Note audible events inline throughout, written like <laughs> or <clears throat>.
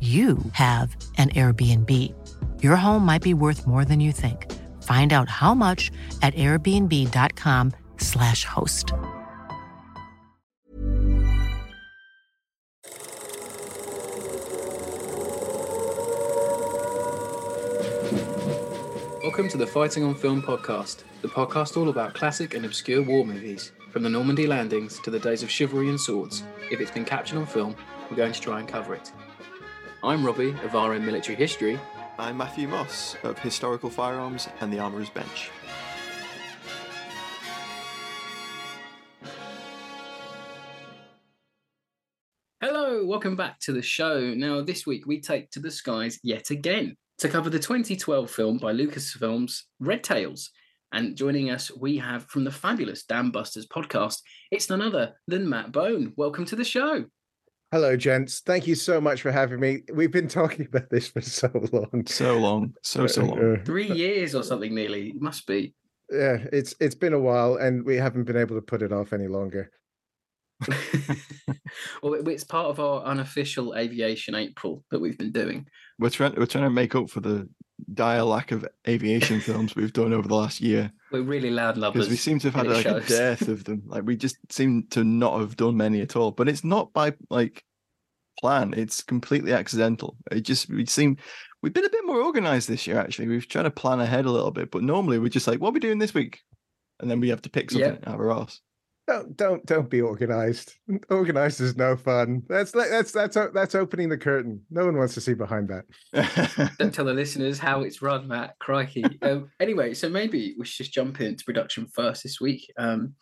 you have an Airbnb. Your home might be worth more than you think. Find out how much at airbnb.com/slash host. Welcome to the Fighting on Film podcast, the podcast all about classic and obscure war movies, from the Normandy landings to the days of chivalry and swords. If it's been captured on film, we're going to try and cover it. I'm Robbie of RM Military History. I'm Matthew Moss of Historical Firearms and the Armourer's Bench. Hello, welcome back to the show. Now, this week we take to the skies yet again to cover the 2012 film by Lucasfilms, Red Tails. And joining us, we have from the fabulous Damcasters podcast, it's none other than Matt Bone. Welcome to the show. Hello, gents. Thank you so much for having me. We've been talking about this for so long. So long. So so long. Uh, Three years or something nearly. It must be. yeah, it's it's been a while and we haven't been able to put it off any longer. <laughs> well, it's part of our unofficial aviation April that we've been doing. We're trying we're trying to make up for the dire lack of aviation films we've done over the last year. We're really loud lovers. Because we seem to have had like a dearth of them. Like we just seem to not have done many at all. But it's not by like plan. It's completely accidental. It just we seem we've been a bit more organized this year actually. We've tried to plan ahead a little bit, but normally we're just like, what are we doing this week? And then we have to pick something out of our arse. Don't don't don't be organized. Organized is no fun. That's that's that's that's opening the curtain. No one wants to see behind that. <laughs> Don't tell the listeners how it's run, Matt. Crikey. um, anyway, so maybe we should just jump into production first this week. Um,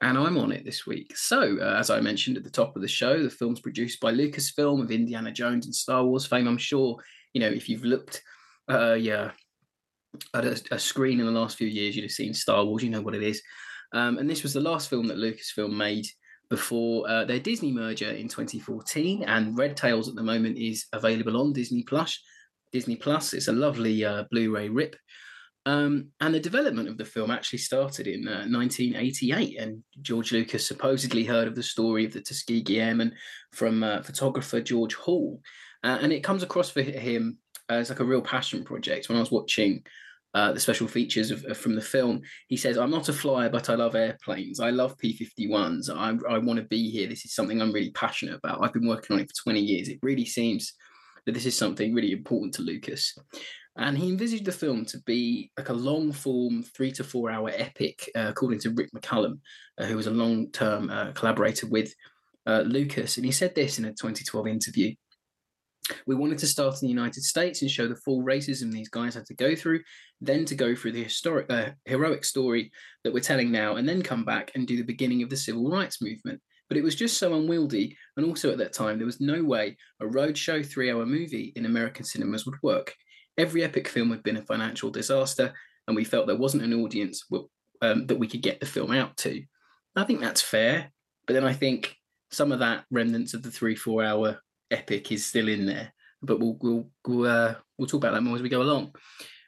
and I'm on it this week. So, uh, as I mentioned at the top of the show, the film's produced by Lucasfilm of Indiana Jones and Star Wars fame. I'm sure, you know, if you've looked uh, yeah, at a, a screen in the last few years, you'd have seen Star Wars, you know what it is. Um, and this was the last film that Lucasfilm made before uh, their Disney merger in 2014. And Red Tails at the moment is available on Disney Plus. Disney Plus. It's a lovely uh, Blu-ray rip. Um, and the development of the film actually started in uh, 1988, and George Lucas supposedly heard of the story of the Tuskegee Airmen from uh, photographer George Hall, uh, and it comes across for him as like a real passion project. When I was watching uh, the special features of, of- from the film, he says, "I'm not a flyer, but I love airplanes. I love P-51s. I, I want to be here. This is something I'm really passionate about. I've been working on it for 20 years. It really seems that this is something really important to Lucas." And he envisaged the film to be like a long form, three to four hour epic, uh, according to Rick McCallum, uh, who was a long term uh, collaborator with uh, Lucas. And he said this in a 2012 interview We wanted to start in the United States and show the full racism these guys had to go through, then to go through the historic, uh, heroic story that we're telling now, and then come back and do the beginning of the civil rights movement. But it was just so unwieldy. And also at that time, there was no way a roadshow three hour movie in American cinemas would work every epic film had been a financial disaster, and we felt there wasn't an audience um, that we could get the film out to. I think that's fair, but then I think some of that remnants of the three, four hour epic is still in there. but we'll we'll we'll, uh, we'll talk about that more as we go along.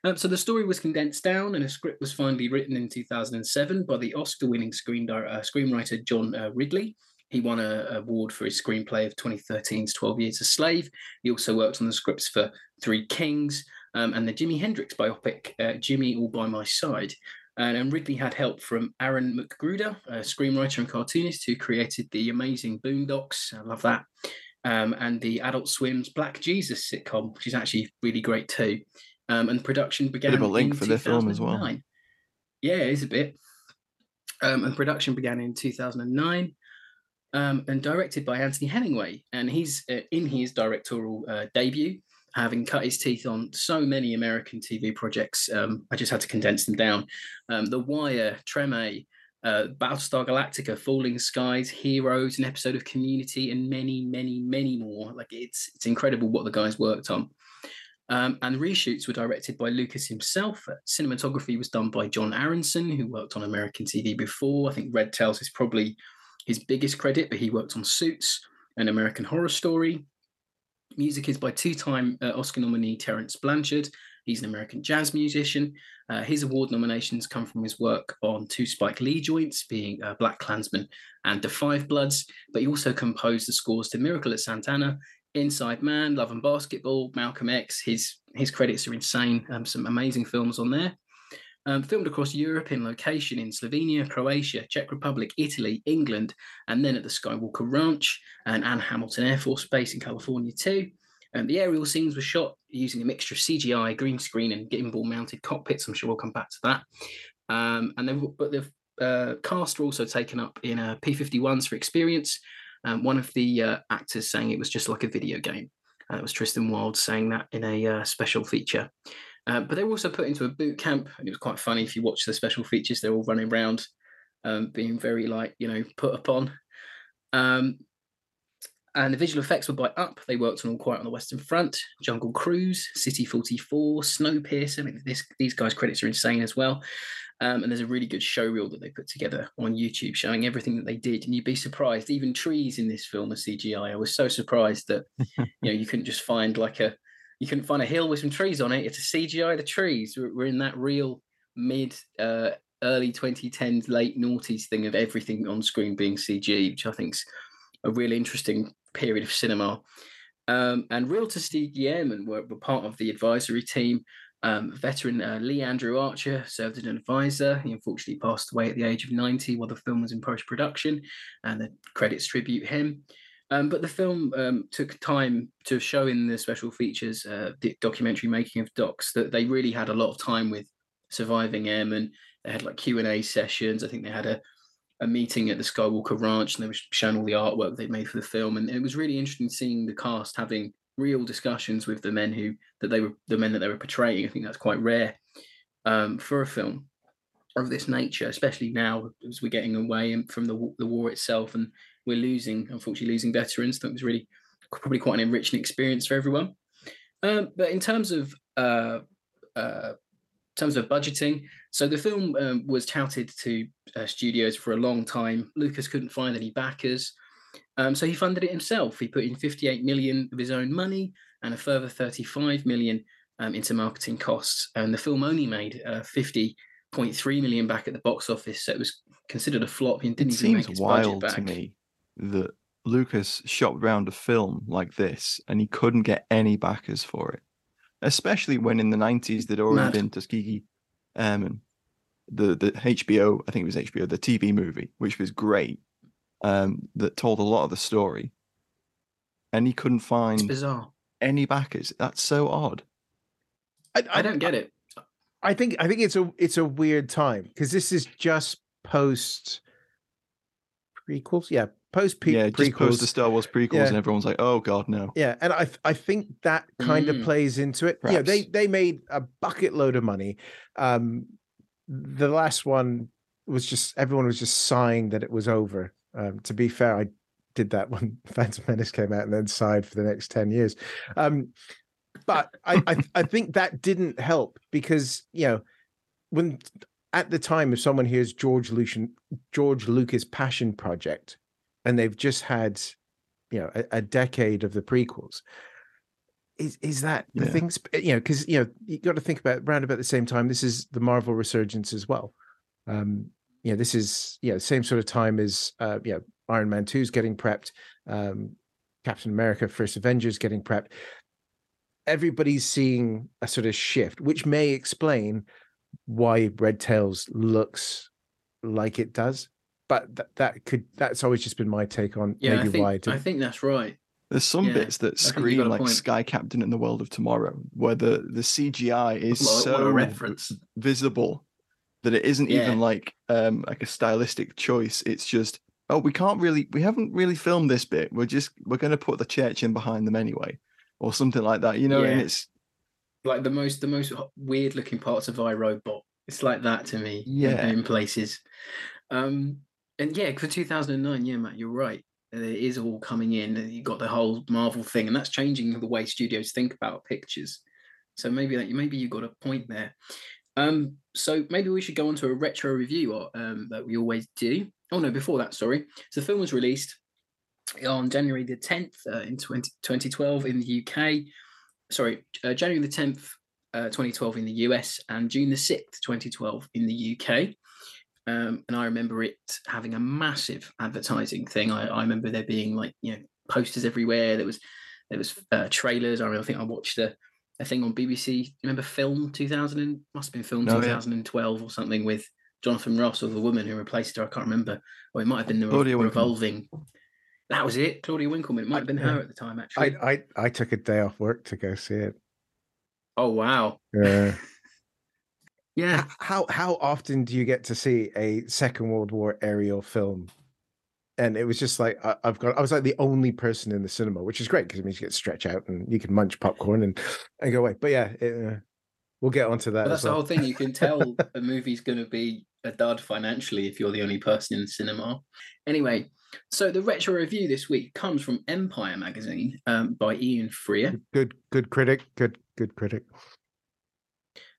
Um, so the story was condensed down, and a script was finally written in 2007 by the Oscar-winning screen uh, screenwriter John uh, Ridley. He won an award for his screenplay of 2013's 12 Years a Slave. He also worked on the scripts for Three Kings um, and the Jimi Hendrix biopic, uh, Jimi All By My Side. And, and, Ridley had help from Aaron McGruder, a screenwriter and cartoonist who created the amazing Boondocks. I love that. Um, and the Adult Swim's Black Jesus sitcom, which is actually really great too. Um, and production began. Bit of a link for the film as well. Yeah, it is a bit. Um, and production began in 2009 um, and directed by Anthony Hemingway. And he's uh, in his directorial uh, debut, having cut his teeth on so many American TV projects. Um, I just had to condense them down. Um, the Wire, Treme, uh, Battlestar Galactica, Falling Skies, Heroes, an episode of Community, and many, many, many more. Like it's it's incredible what the guys worked on. Um, and reshoots were directed by Lucas himself. Cinematography was done by John Aronson, who worked on American TV before. I think Red Tails is probably his biggest credit, but he worked on Suits and American Horror Story. Music is by two time uh, Oscar nominee Terence Blanchard. He's an American jazz musician. Uh, his award nominations come from his work on two Spike Lee joints, being uh, Black Klansman and The 5 Bloods, but he also composed the scores to Miracle at Santana, Inside Man, Love and Basketball, Malcolm X. His his credits are insane. Um, some amazing films on there. Um, filmed across Europe in location in Slovenia, Croatia, Czech Republic, Italy, England, and then at the Skywalker Ranch and Ann Hamilton Air Force Base in California too. And the aerial scenes were shot using a mixture of CGI, green screen, and gimbal mounted cockpits. I'm sure we'll come back to that. Um, and then, but the uh, cast were also taken up in uh, P51s for experience. Um, one of the uh, actors saying it was just like a video game. Uh, it was Tristan Wilds saying that in a uh, special feature. Uh, but they were also put into a boot camp, and it was quite funny if you watch the special features. They're all running around, um, being very like you know put upon. Um, and the visual effects were by Up. They worked on All Quiet on the Western Front, Jungle Cruise, City 44, Snowpiercer. I mean, this, these guys' credits are insane as well. Um, and there's a really good show reel that they put together on YouTube showing everything that they did. And you'd be surprised, even trees in this film are CGI. I was so surprised that <laughs> you know you couldn't just find like a you couldn't find a hill with some trees on it. It's a CGI the trees. We're, we're in that real mid uh, early 2010s, late noughties thing of everything on screen being CG, which I think's a really interesting period of cinema. Um, and realtor Steve Yearman were, were part of the advisory team. Um, veteran uh, Lee Andrew Archer served as an advisor. He unfortunately passed away at the age of 90 while the film was in post production, and the credits tribute him. Um, but the film um, took time to show in the special features, uh, the documentary making of docs, that they really had a lot of time with surviving airmen. They had like Q and A sessions. I think they had a a meeting at the Skywalker Ranch, and they were showing all the artwork they'd made for the film. And it was really interesting seeing the cast having real discussions with the men who that they were the men that they were portraying. I think that's quite rare um, for a film of this nature, especially now as we're getting away from the the war itself and we're losing, unfortunately, losing veterans. That was really probably quite an enriching experience for everyone. Um, but in terms of uh, uh, terms of budgeting, so the film um, was touted to uh, studios for a long time. Lucas couldn't find any backers, um, so he funded it himself. He put in 58 million of his own money and a further 35 million um, into marketing costs. And the film only made uh, 50.3 million back at the box office, so it was considered a flop. He didn't it even seems wild to me that Lucas shot around a film like this and he couldn't get any backers for it, especially when in the 90s there'd already Mad. been Tuskegee Airmen, the, the HBO, I think it was HBO, the TV movie, which was great, um, that told a lot of the story. And he couldn't find bizarre. any backers. That's so odd. I, I, I don't get it. I think I think it's a it's a weird time because this is just post prequels. Yeah, post pre- yeah, just post the Star Wars prequels, yeah. and everyone's like, "Oh God, no." Yeah, and I I think that kind mm. of plays into it. Yeah, they they made a bucket load of money. Um, the last one was just everyone was just sighing that it was over. Um, to be fair, I did that <laughs> when Phantom Menace came out, and then sighed for the next ten years. Um, but I, I <laughs> I think that didn't help because you know when at the time if someone hears George Lucas George Lucas Passion Project and they've just had you know a, a decade of the prequels. Is is that the yeah. things you know because you know you got to think about around about the same time this is the marvel resurgence as well. Um you know this is you know same sort of time as uh you know iron man 2 is getting prepped um captain america first avengers getting prepped. Everybody's seeing a sort of shift which may explain why red tails looks like it does but that, that could that's always just been my take on yeah, maybe I think, why it I think that's right there's some yeah, bits that scream like point. Sky Captain in the World of Tomorrow, where the, the CGI is what, so what reference. visible that it isn't yeah. even like um like a stylistic choice. It's just oh we can't really we haven't really filmed this bit. We're just we're going to put the church in behind them anyway, or something like that. You know, yeah. and it's like the most the most weird looking parts of iRobot. It's like that to me. Yeah, in, in places. Um, and yeah, for 2009, yeah, Matt, you're right it is all coming in. You've got the whole Marvel thing, and that's changing the way studios think about pictures. So maybe that maybe you got a point there. Um, so maybe we should go on to a retro review or, um, that we always do. Oh no, before that, sorry. So the film was released on January the 10th uh, in 20, 2012 in the UK. Sorry, uh, January the 10th, uh, 2012 in the US, and June the 6th, 2012 in the UK. Um, and I remember it having a massive advertising thing. I, I, remember there being like you know posters everywhere. There was there was uh, trailers. I, remember, I think I watched a, a thing on BBC. Remember Film 2000 and must have been Film 2012 yeah. or something with Jonathan Ross or the woman who replaced her. I can't remember. Or it might have been the Claudia revolving. Winkleman. That was it, Claudia Winkleman. It might have been her at the time. Actually, I I, I took a day off work to go see it. Oh wow! Yeah. <laughs> Yeah. How how often do you get to see a Second World War aerial film? And it was just like I, have got. I was like the only person in the cinema, which is great because it means you get stretch out and you can munch popcorn and and go away. But yeah, it, uh, we'll get onto that. But that's well. the whole thing. You can tell <laughs> a movie's going to be a dud financially if you're the only person in the cinema. Anyway, so the retro review this week comes from Empire magazine um, by Ian Freer. Good, good critic. Good, good critic.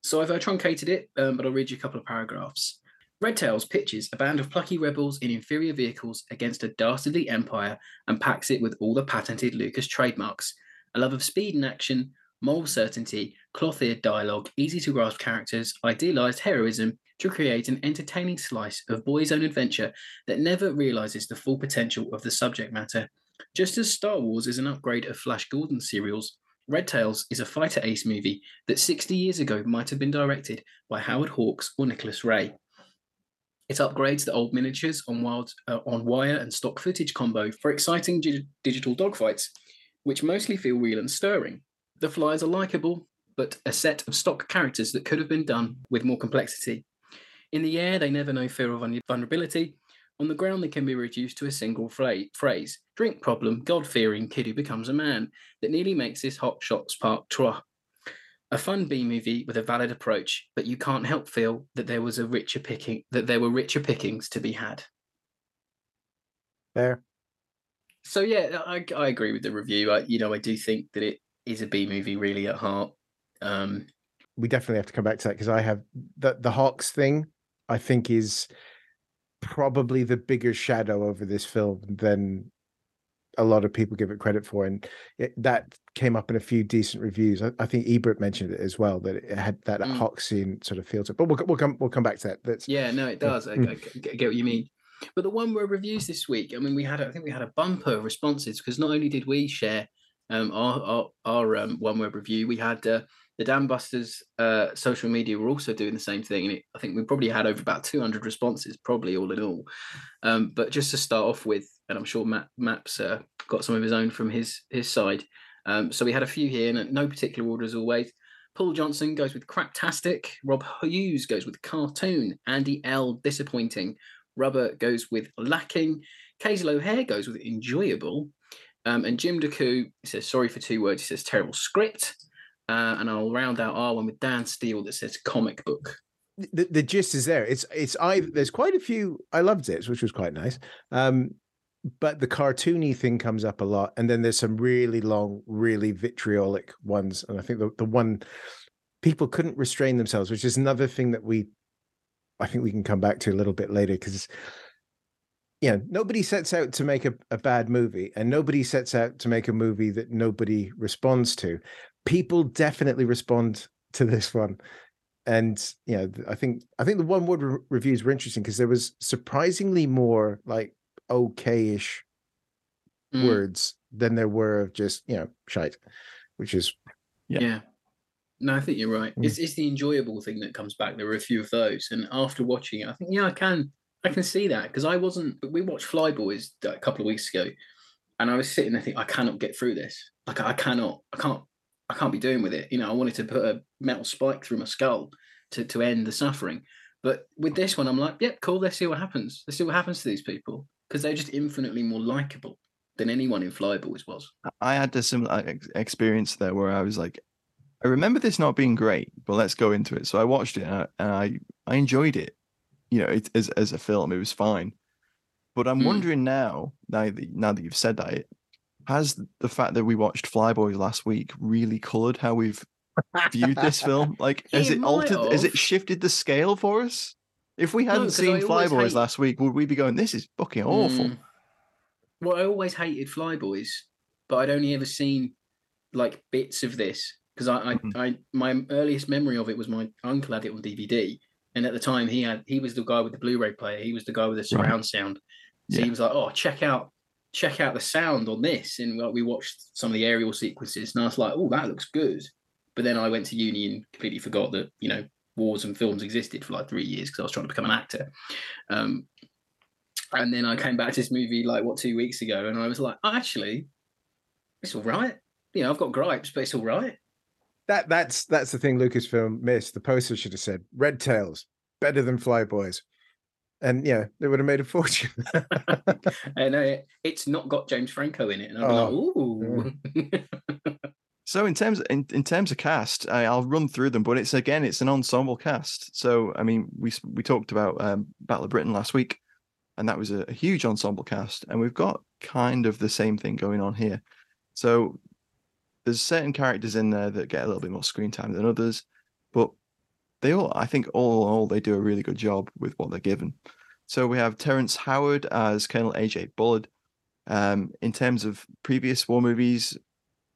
So I've uh, truncated it, um, but I'll read you a couple of paragraphs. Red Tails pitches a band of plucky rebels in inferior vehicles against a dastardly empire and packs it with all the patented Lucas trademarks a love of speed and action, moral certainty, cloth eared dialogue, easy to grasp characters, idealized heroism to create an entertaining slice of boys' own adventure that never realizes the full potential of the subject matter. Just as Star Wars is an upgrade of Flash Gordon serials, Red Tails is a fighter ace movie that 60 years ago might have been directed by Howard Hawks or Nicholas Ray. It upgrades the old miniatures on, wild, uh, on wire and stock footage combo for exciting gi- digital dogfights, which mostly feel real and stirring. The flies are likable, but a set of stock characters that could have been done with more complexity. In the air, they never know fear of vulnerability, on the ground, they can be reduced to a single phrase drink problem, God fearing kid who becomes a man that nearly makes this Hot Shots Part 3. A fun B movie with a valid approach, but you can't help feel that there was a richer picking that there were richer pickings to be had. There. So yeah, I, I agree with the review. I, you know, I do think that it is a B movie really at heart. Um, we definitely have to come back to that because I have the the Hawks thing. I think is probably the bigger shadow over this film than a lot of people give it credit for, and it, that came up in a few decent reviews. I, I, think Ebert mentioned it as well that it had that mm. scene sort of feel to it. But we'll, we'll come we'll come back to that. That's yeah, no, it does. I, mm. I, get what you mean. But the one word reviews this week, I mean, we had I think we had a bumper of responses because not only did we share um, our our, our um, one word review, we had uh, the Damcasters uh, social media were also doing the same thing, and it, I think we probably had over about 200 responses, probably all in all. Um, but just to start off with, and I'm sure Matt Maps uh, got some of his own from his his side. Um, so we had a few here, and no particular order as always. Paul Johnson goes with craptastic. Rob Hughes goes with cartoon. Andy L disappointing. Rubber goes with lacking. Casey O'Hare goes with enjoyable. Um, and Jim DeCoo says sorry for two words. He says terrible script. Uh, and I'll round out our one with Dan Steele that says comic book. The, the gist is there. It's it's I there's quite a few I loved it, which was quite nice. Um, but the cartoony thing comes up a lot, and then there's some really long, really vitriolic ones. And I think the the one people couldn't restrain themselves, which is another thing that we I think we can come back to a little bit later because know nobody sets out to make a, a bad movie and nobody sets out to make a movie that nobody responds to people definitely respond to this one and you know i think i think the one word re- reviews were interesting because there was surprisingly more like okay-ish mm. words than there were of just you know shite which is yeah, yeah. no i think you're right mm. it's, it's the enjoyable thing that comes back there were a few of those and after watching it i think yeah i can i can see that because i wasn't we watched flyboys a couple of weeks ago and i was sitting there thinking i cannot get through this like i cannot i can't I can't be doing with it. You know, I wanted to put a metal spike through my skull to, to end the suffering. But with this one, I'm like, yep, yeah, cool. Let's see what happens. Let's see what happens to these people because they're just infinitely more likable than anyone in Flyboys was. I had a similar experience there where I was like, I remember this not being great, but let's go into it. So I watched it and I and I, I enjoyed it. You know, it, as as a film, it was fine. But I'm mm. wondering now, now that now that you've said that, has the fact that we watched Flyboys last week really coloured how we've viewed this <laughs> film? Like, has it, altered? Have. Has it shifted the scale for us? If we hadn't no, seen Flyboys hate... last week, would we be going, "This is fucking awful"? Mm. Well, I always hated Flyboys, but I'd only ever seen like bits of this because I, I, mm-hmm. I, my earliest memory of it was my uncle had it on DVD, and at the time he had, he was the guy with the Blu-ray player, he was the guy with the surround right. sound, so yeah. he was like, "Oh, check out check out the sound on this. And we watched some of the aerial sequences, and I was like, oh, that looks good. But then I went to uni and completely forgot that, you know, wars and films existed for like three years because I was trying to become an actor. Um, and then I came back to this movie like what two weeks ago, and I was like, oh, actually, it's all right. You know, I've got gripes, but it's all right. That that's that's the thing Lucasfilm missed. The poster should have said "Red Tails better than Flyboys." And yeah, they would have made a fortune. <laughs> and uh, it's not got James Franco in it, and I'm oh, like, ooh. <laughs> so in terms in, in terms of cast, I, will run through them, but it's again it's an ensemble cast. So I mean, we we talked about um, Battle of Britain last week, and that was a, a huge ensemble cast, and we've got kind of the same thing going on here. So there's certain characters in there that get a little bit more screen time than others, but they all, I think, all in all, they do a really good job with what they're given. So we have Terrence Howard as Colonel AJ Bullard. Um, in terms of previous war movies,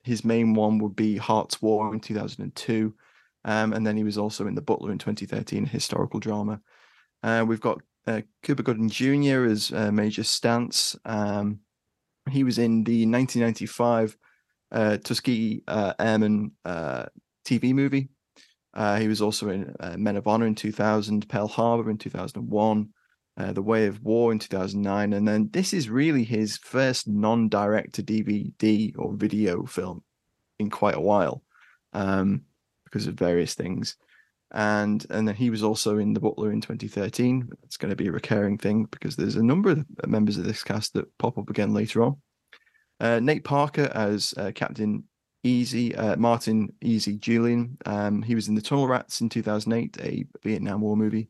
his main one would be Hart's War in 2002. Um, and then he was also in The Butler in 2013, historical drama. Uh, we've got uh, Cuba Gooding Jr. as uh, Major Stance. Um, he was in the 1995 uh, Tuskegee uh, Airmen uh, TV movie, uh, he was also in uh, Men of Honor in 2000, Pearl Harbor in 2001, uh, The Way of War in 2009, and then this is really his first non-direct to DVD or video film in quite a while, um, because of various things. And and then he was also in The Butler in 2013. It's going to be a recurring thing because there's a number of members of this cast that pop up again later on. Uh, Nate Parker as uh, Captain Easy, uh, Martin Easy Julian. Um, he was in The Tunnel Rats in 2008, a Vietnam War movie,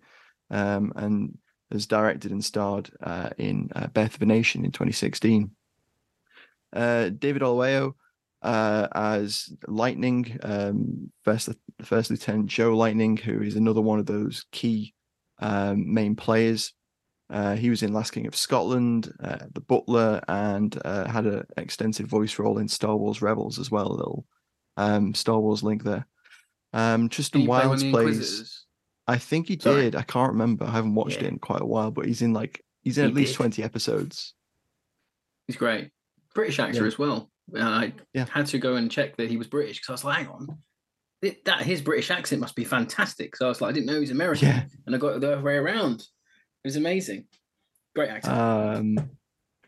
um, and has directed and starred uh, in uh, Birth of a Nation in 2016. Uh, David Oyelowo uh, as Lightning, um, first First Lieutenant Joe Lightning, who is another one of those key um, main players uh, he was in Last King of Scotland, uh, The Butler, and uh, had an extensive voice role in Star Wars Rebels as well. A little um, Star Wars link there. Um, Tristan Wilds plays. I think he Sorry. did. I can't remember. I haven't watched yeah. it in quite a while, but he's in like he's in he at least did. twenty episodes. He's great, British actor yeah. as well. I yeah. had to go and check that he was British because I was like, hang on, it, that his British accent must be fantastic. So I was like, I didn't know he was American, yeah. and I got the other way around. It was amazing. Great acting. Um,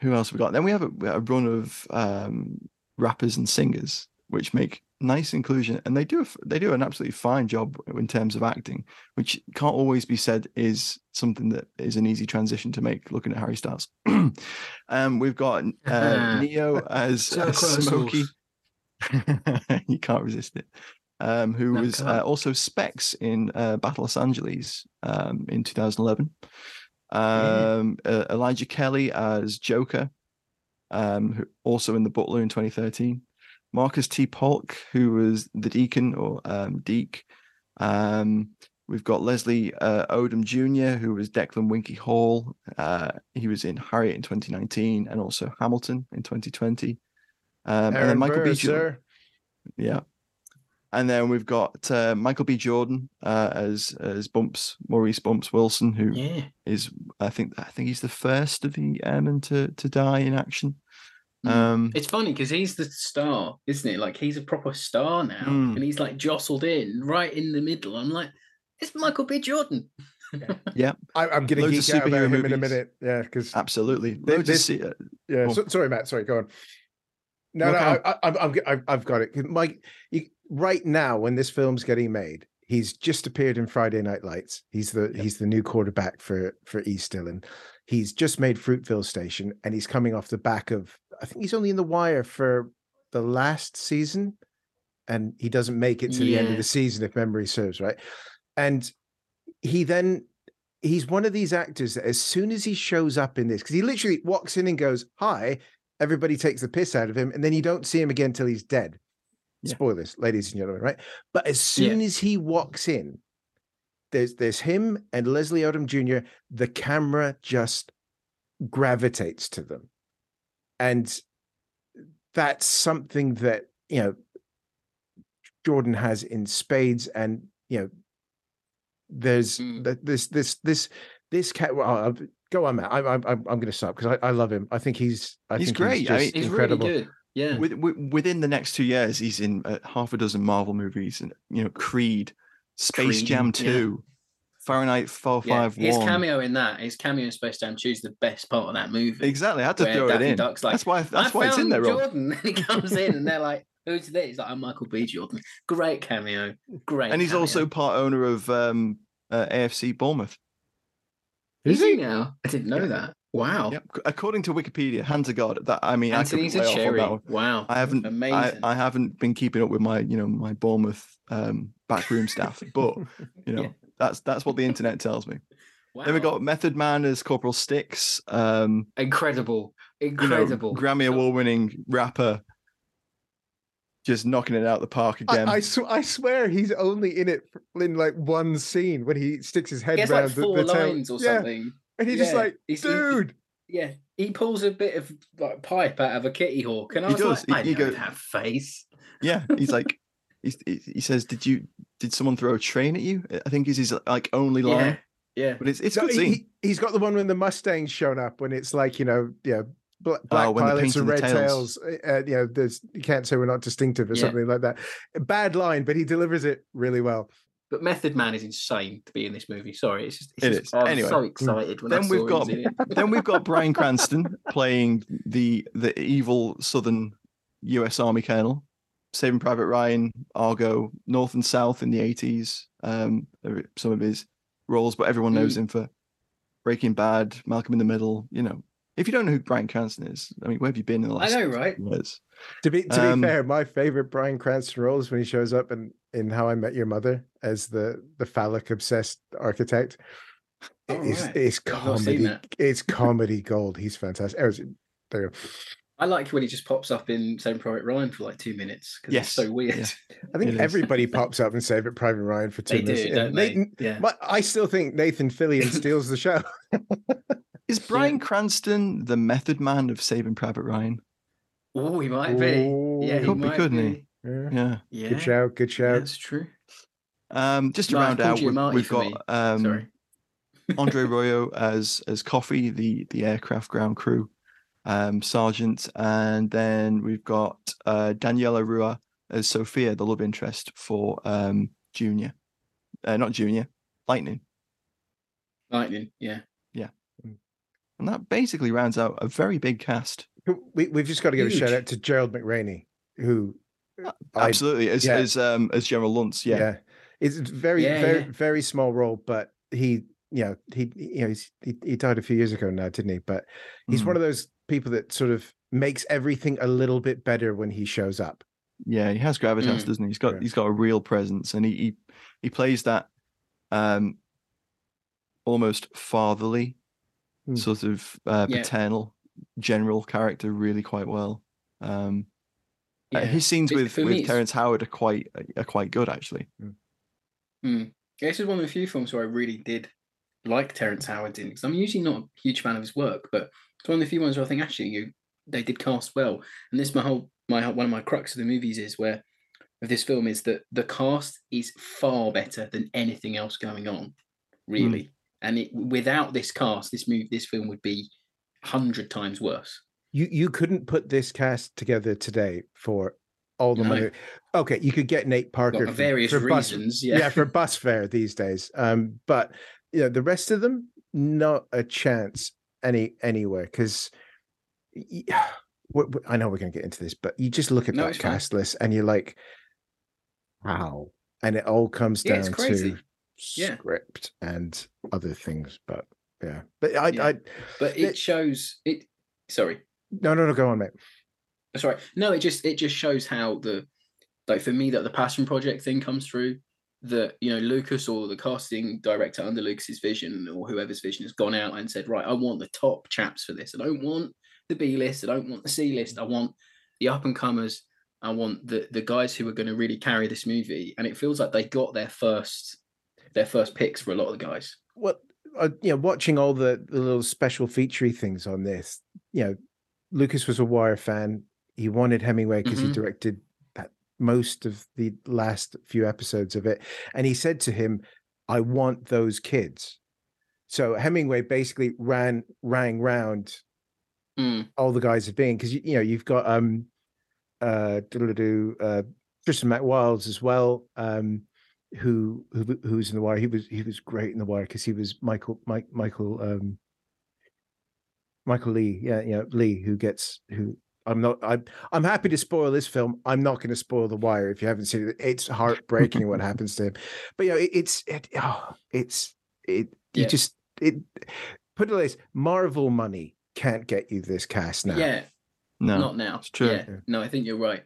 who else we got? Then we have a, a run of um, rappers and singers, which make nice inclusion, and they do a, they do an absolutely fine job in terms of acting, which can't always be said is something that is an easy transition to make. Looking at Harry Styles, <clears throat> um, we've got uh, <laughs> Ne-Yo as uh, Smokey. <laughs> you can't resist it. Um, who no, was uh, also Specs in uh, Battle Los Angeles um, in 2011. Um, uh, Elijah Kelley as Joker, um, who, also in The Butler in 2013. Marcus T. Paulk, who was the Deacon or um, Deke. Um, we've got Leslie uh, Odom Jr., who was Declan Winky Hall. Uh, he was in Harriet in 2019 and also Hamilton in 2020. Um, and then Michael Burr, B. Yeah. And then we've got uh, Michael B. Jordan uh, as as Bumps Maurice Bumps Wilson, who yeah. is I think I think he's the first of the airmen to to die in action. Mm. Um, it's funny because he's the star, isn't it? Like he's a proper star now, Mm. and he's like jostled in right in the middle. I'm like, it's Michael B. Jordan. <laughs> yeah, I, I'm going to Loads of geek out about superhero him in a minute. Yeah, because absolutely. Th- Loads of this- uh, Yeah. Cool. So, sorry, Matt. Sorry, go on. No, No, no, I, I, I'm, I'm, I've- I've got it. Mike, you, right now, when this film's getting made, he's just appeared in Friday Night Lights. He's the Yep. he's the new quarterback for for East Dillon. He's just made Fruitvale Station, and he's coming off the back of. I think he's only in the wire for the last season, and he doesn't make it to the end of the season if memory serves right. And he then he's one of these actors that as soon as he shows up in this, because he literally walks in and goes, Hi, everybody takes the piss out of him, and then you don't see him again till he's dead. Yeah. Spoilers, ladies and gentlemen, right? But as soon as he walks in, there's there's him and Leslie Odom Jr. The camera just gravitates to them. And that's something that, you know, Jordan has in spades and you know there's Mm. this this this this cat well, I'll- go on Matt I, I, I'm I'm going to stop because I, I love him I think he's I He's think great. he's I mean, He's incredible really good. Yeah. with, with, within the next two years, he's in uh, half a dozen Marvel movies, and you know, Creed, Space Creed, Jam yeah. Two, Fahrenheit Four yeah. Five His cameo in that, his cameo in Space Jam 2 is the best part of that movie. Exactly, I had to where throw it in. Duck's like, that's why. That's I why it's in found there, Rob. Jordan. And he comes in and they're <laughs> like, who's this? He's like, I'm Michael B. Jordan. Great cameo. Great. And he's cameo. also part owner of um, uh, AFC Bournemouth. Is he now? I didn't know that. Wow. Yep. According to Wikipedia, hands of God. That I mean, Anthony's I a could on cherry. Wow. I haven't. Amazing. I haven't been keeping up with my, you know, my Bournemouth um, backroom staff, <laughs> but you know, Yeah. that's that's what the internet tells me. wow. Then we got Method Man as Corporal Sticks. Um, incredible. you know, Incredible. Grammy award-winning rapper, just knocking it out the park again. I, I, sw- I swear he's only in it in like one scene when he sticks his head He has around like the, four the tail. lines or Yeah, something. And he's just Yeah, like, he's- he- dude. Yeah. He pulls a bit of like pipe out of a kitty hawk. And I He was does. like, I He- he know goes- that face. yeah, he's like, <laughs> he's, he he says, "Did you? Did someone throw a train at you?" I think is his like only line. Yeah. Yeah. But it's it's a No, good he, scene. he, has got the one when the Mustang's shown up when it's like, you know, yeah, bla- black Oh, pilots and red painting the tails. Uh, you know, there's you can't say we're not distinctive or Yeah. something like that. Bad line, but he delivers it really well. But Method Man is insane to be in this movie. Sorry, it's just, it's It just is. I was Anyway. so excited when I Then saw we've got was <laughs> then we've got Bryan Cranston playing the the evil Southern U.S. Army colonel, Saving Private Ryan, Argo, North and South in the eighties. Um, some of his roles, but everyone knows him for Breaking Bad, Malcolm in the Middle. You know, if you don't know who Bryan Cranston is, I mean, where have you been in the last? I know, right? years? To be to Um, be fair, my favorite Bryan Cranston role is when he shows up in in How I Met Your Mother as the the phallic obsessed architect. Oh, it's right. it's I've not seen comedy. that. It's <laughs> comedy gold. He's fantastic. Oh, is it- There you go. I like when he just pops up in Saving Private Ryan for like two minutes because Yes, it's so weird. yeah. <laughs> I think everybody <laughs> pops up in Saving Private Ryan for two They minutes. do, don't they? Nathan- Yeah. but I still think Nathan Fillion steals the show. Is Bryan Cranston the method man of Saving Private Ryan? Oh, he might be. Yeah, he Could be, couldn't he? be. Yeah. Yeah. Yeah, Good shout. Good yeah, shout. that's true. Um, just to No, round out, we've, we've got um, Sorry. <laughs> Andre Royo as as Coffee, the the aircraft ground crew um, sergeant, and then we've got uh, Daniela Ruah as Sophia, the love interest for um, Junior, uh, not Junior, Lightning, Lightning. Yeah. Yeah, and that basically rounds out a very big cast. We, we've just got to give a shout out to Gerald McRaney, who I- Absolutely, as yeah. as um, as General Luntz, yeah. yeah. It's a very Yeah, very yeah. very small role, but he you know he you know he's, he he died a few years ago now, didn't he? But he's Mhm. one of those people that sort of makes everything a little bit better when he shows up. Yeah, he has gravitas, Mm. doesn't he? He's got Yeah. he's got a real presence, and he he, he plays that um almost fatherly Mm. sort of uh, Yeah. paternal general character really quite well. Um, uh, his scenes with with it's- Terrence Howard are quite are quite good actually. Mm. This is one of the few films where I really did like Terrence Howard in because I'm usually not a huge fan of his work, but it's one of the few ones where I think actually you they did cast well. And this my whole my one of my crux of the movies is where of this film is that the cast is far better than anything else going on, really. Mm. And it, without this cast, this movie, this film would be hundred times worse. You you couldn't put this cast together today for all the no. money. <laughs> Okay, you could get Nate Parker for various for reasons. Bus, yeah. yeah, for <laughs> bus fare these days. Um, but you know, the rest of them, not a chance any anywhere because. <sighs> I know we're going to get into this, but you just look at no, that cast fine. list and you're like, wow. And it all comes down yeah, to yeah. script and other things. But yeah, but I, yeah. I but it, it, shows it. Sorry, no, no, no. Go on, mate. Sorry, no. It just it just shows how the like for me that the passion project thing comes through. That you know Lucas or the casting director under Lucas's vision or whoever's vision has gone out and said, right, I want the top chaps for this. I don't want the B list. I don't want the C list. I want the up and comers. I want the the guys who are going to really carry this movie. And it feels like they got their first their first picks for a lot of the guys. Well, uh, you know, watching all the, the little special featurey things on this, you know, Lucas was a Wire fan. He wanted Hemingway because mm-hmm. he directed that most of the last few episodes of it, and he said to him, "I want those kids." So Hemingway basically ran rang round mm. all the guys have been because you, you know you've got um uh uh Tristan Mack Wilds as well um who who who's in the wire he was he was great in the wire because he was Michael Mike Michael um Michael Lee yeah yeah Lee who gets who I'm not I'm I'm happy to spoil this film I'm not going to spoil the wire if you haven't seen it it's heartbreaking what <laughs> happens to him but you know it, it's it oh it's it you yeah. just it put it like this Marvel money can't get you this cast now. Yeah. No. Not now. It's true. Yeah. No, I think you're right.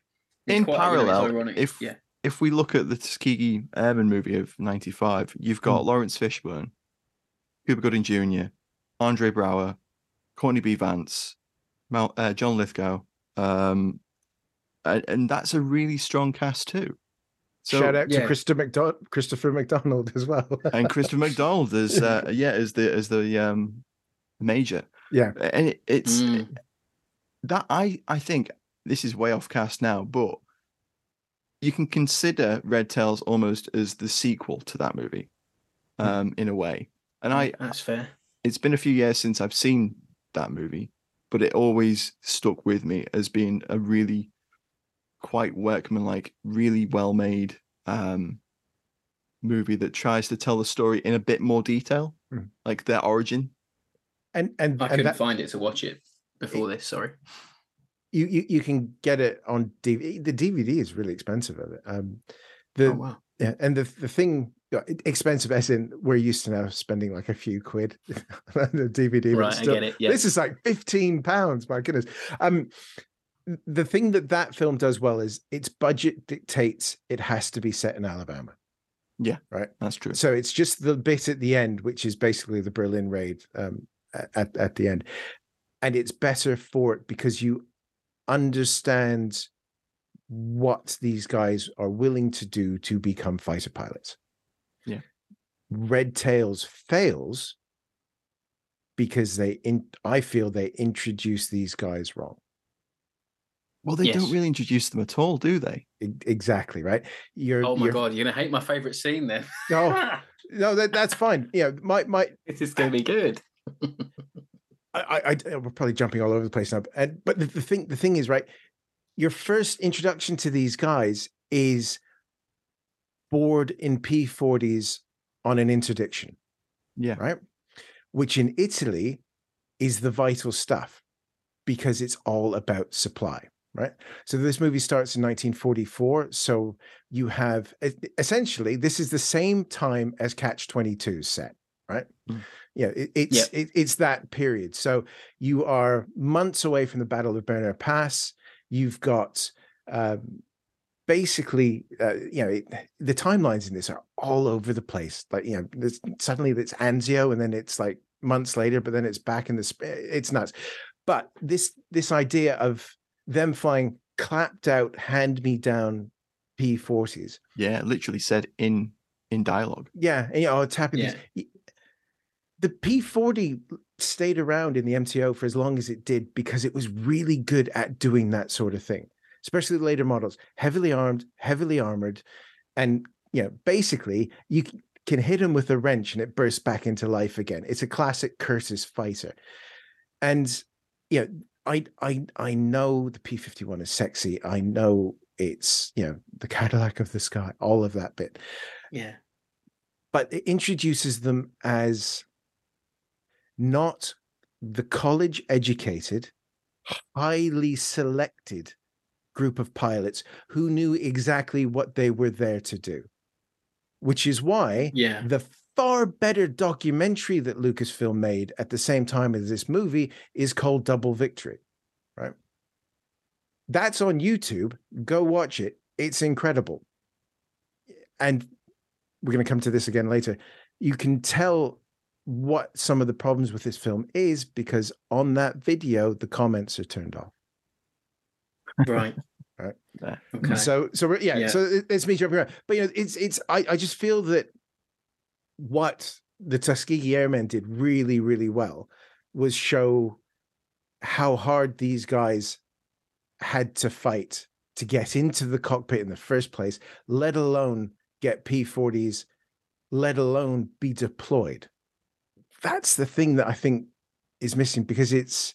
It's In quite, parallel, you know, if yeah. if we look at the Tuskegee Airmen movie of '95, you've got mm. Laurence Fishburne, Cuba Gooding Jr., Andre Braugher, Courtney B. Vance, Mal, uh, John Lithgow, um, and, and, that's a really strong cast too. So, Shout out yeah. to Christopher McDonald, Christopher McDonald as well, <laughs> and Christopher McDonald as uh, <laughs> yeah as the as the um, major. Yeah, and it, it's mm. that I I think this is way off cast now, but you can consider Red Tails almost as the sequel to that movie, hmm. um, in a way. And I that's fair. It's been a few years since I've seen that movie, but it always stuck with me as being a really quite workmanlike, really well made um, movie that tries to tell the story in a bit more detail, mm. like their origin and and I and couldn't that, find it to watch it before it, this. Sorry. You, you you can get it on DVD. The DVD is really expensive of it. Um, the oh, wow. yeah, and the the thing expensive as in we're used to now spending like a few quid <laughs> on the DVD. Right, I get it. Yeah. This is like fifteen pounds. My goodness. Um, the thing that that film does well is its budget dictates it has to be set in Alabama. Yeah, right. That's true. So it's just the bit at the end, which is basically the Berlin raid. Um, at, at the end. And it's better for it because you understand what these guys are willing to do to become fighter pilots. Yeah. Red Tails fails because they in I feel they introduce these guys wrong. Well, they yes. don't really introduce them at all, do they? Exactly right. You're. Oh my you're, god, you're gonna hate my favorite scene then. no, oh, <laughs> no, that, that's fine. Yeah, my my. This is gonna be good. <laughs> I, I, I, we're probably jumping all over the place now, and, but the, the thing, the thing is, right? Your first introduction to these guys is bored in P40s on an interdiction. Yeah. Right. Which in Italy is the vital stuff because it's all about supply. Right. So this movie starts in 1944. So you have essentially, this is the same time as Catch 22 set. Right. Mm yeah, it, it's yep. it, it's that period. So you are months away from the Battle of Brenner Pass. You've got um, basically, uh, you know, it, the timelines in this are all over the place. Like, you know, suddenly it's Anzio, and then it's like months later, but then it's back in the. It's nuts. But this this idea of them flying clapped out, hand me down P40s. Yeah, literally said in in dialogue. Yeah, and, you know, it's happening. Yeah the P40 stayed around in the MTO for as long as it did because it was really good at doing that sort of thing. Especially the later models, heavily armed, heavily armored, and you know, basically you can hit him with a wrench and it bursts back into life again. It's a classic Curtiss fighter, and you know, I I I know the P fifty one is sexy. I know it's you know the Cadillac of the sky, all of that bit. Yeah, but it introduces them as not the college educated, highly selected group of pilots who knew exactly what they were there to do. Which is why yeah. the far better documentary that Lucasfilm made at the same time as this movie is called Double Victory, right? That's on YouTube. Go watch it. It's incredible. And we're going to come to this again later. You can tell what some of the problems with this film is because on that video the comments are turned off. Right. Right. Okay. So so yeah, yeah. so it's me jumping around. But you know, it's it's I, I just feel that what the Tuskegee Airmen did really, really well was show how hard these guys had to fight to get into the cockpit in the first place, let alone get P40s, let alone be deployed that's the thing that I think is missing because it's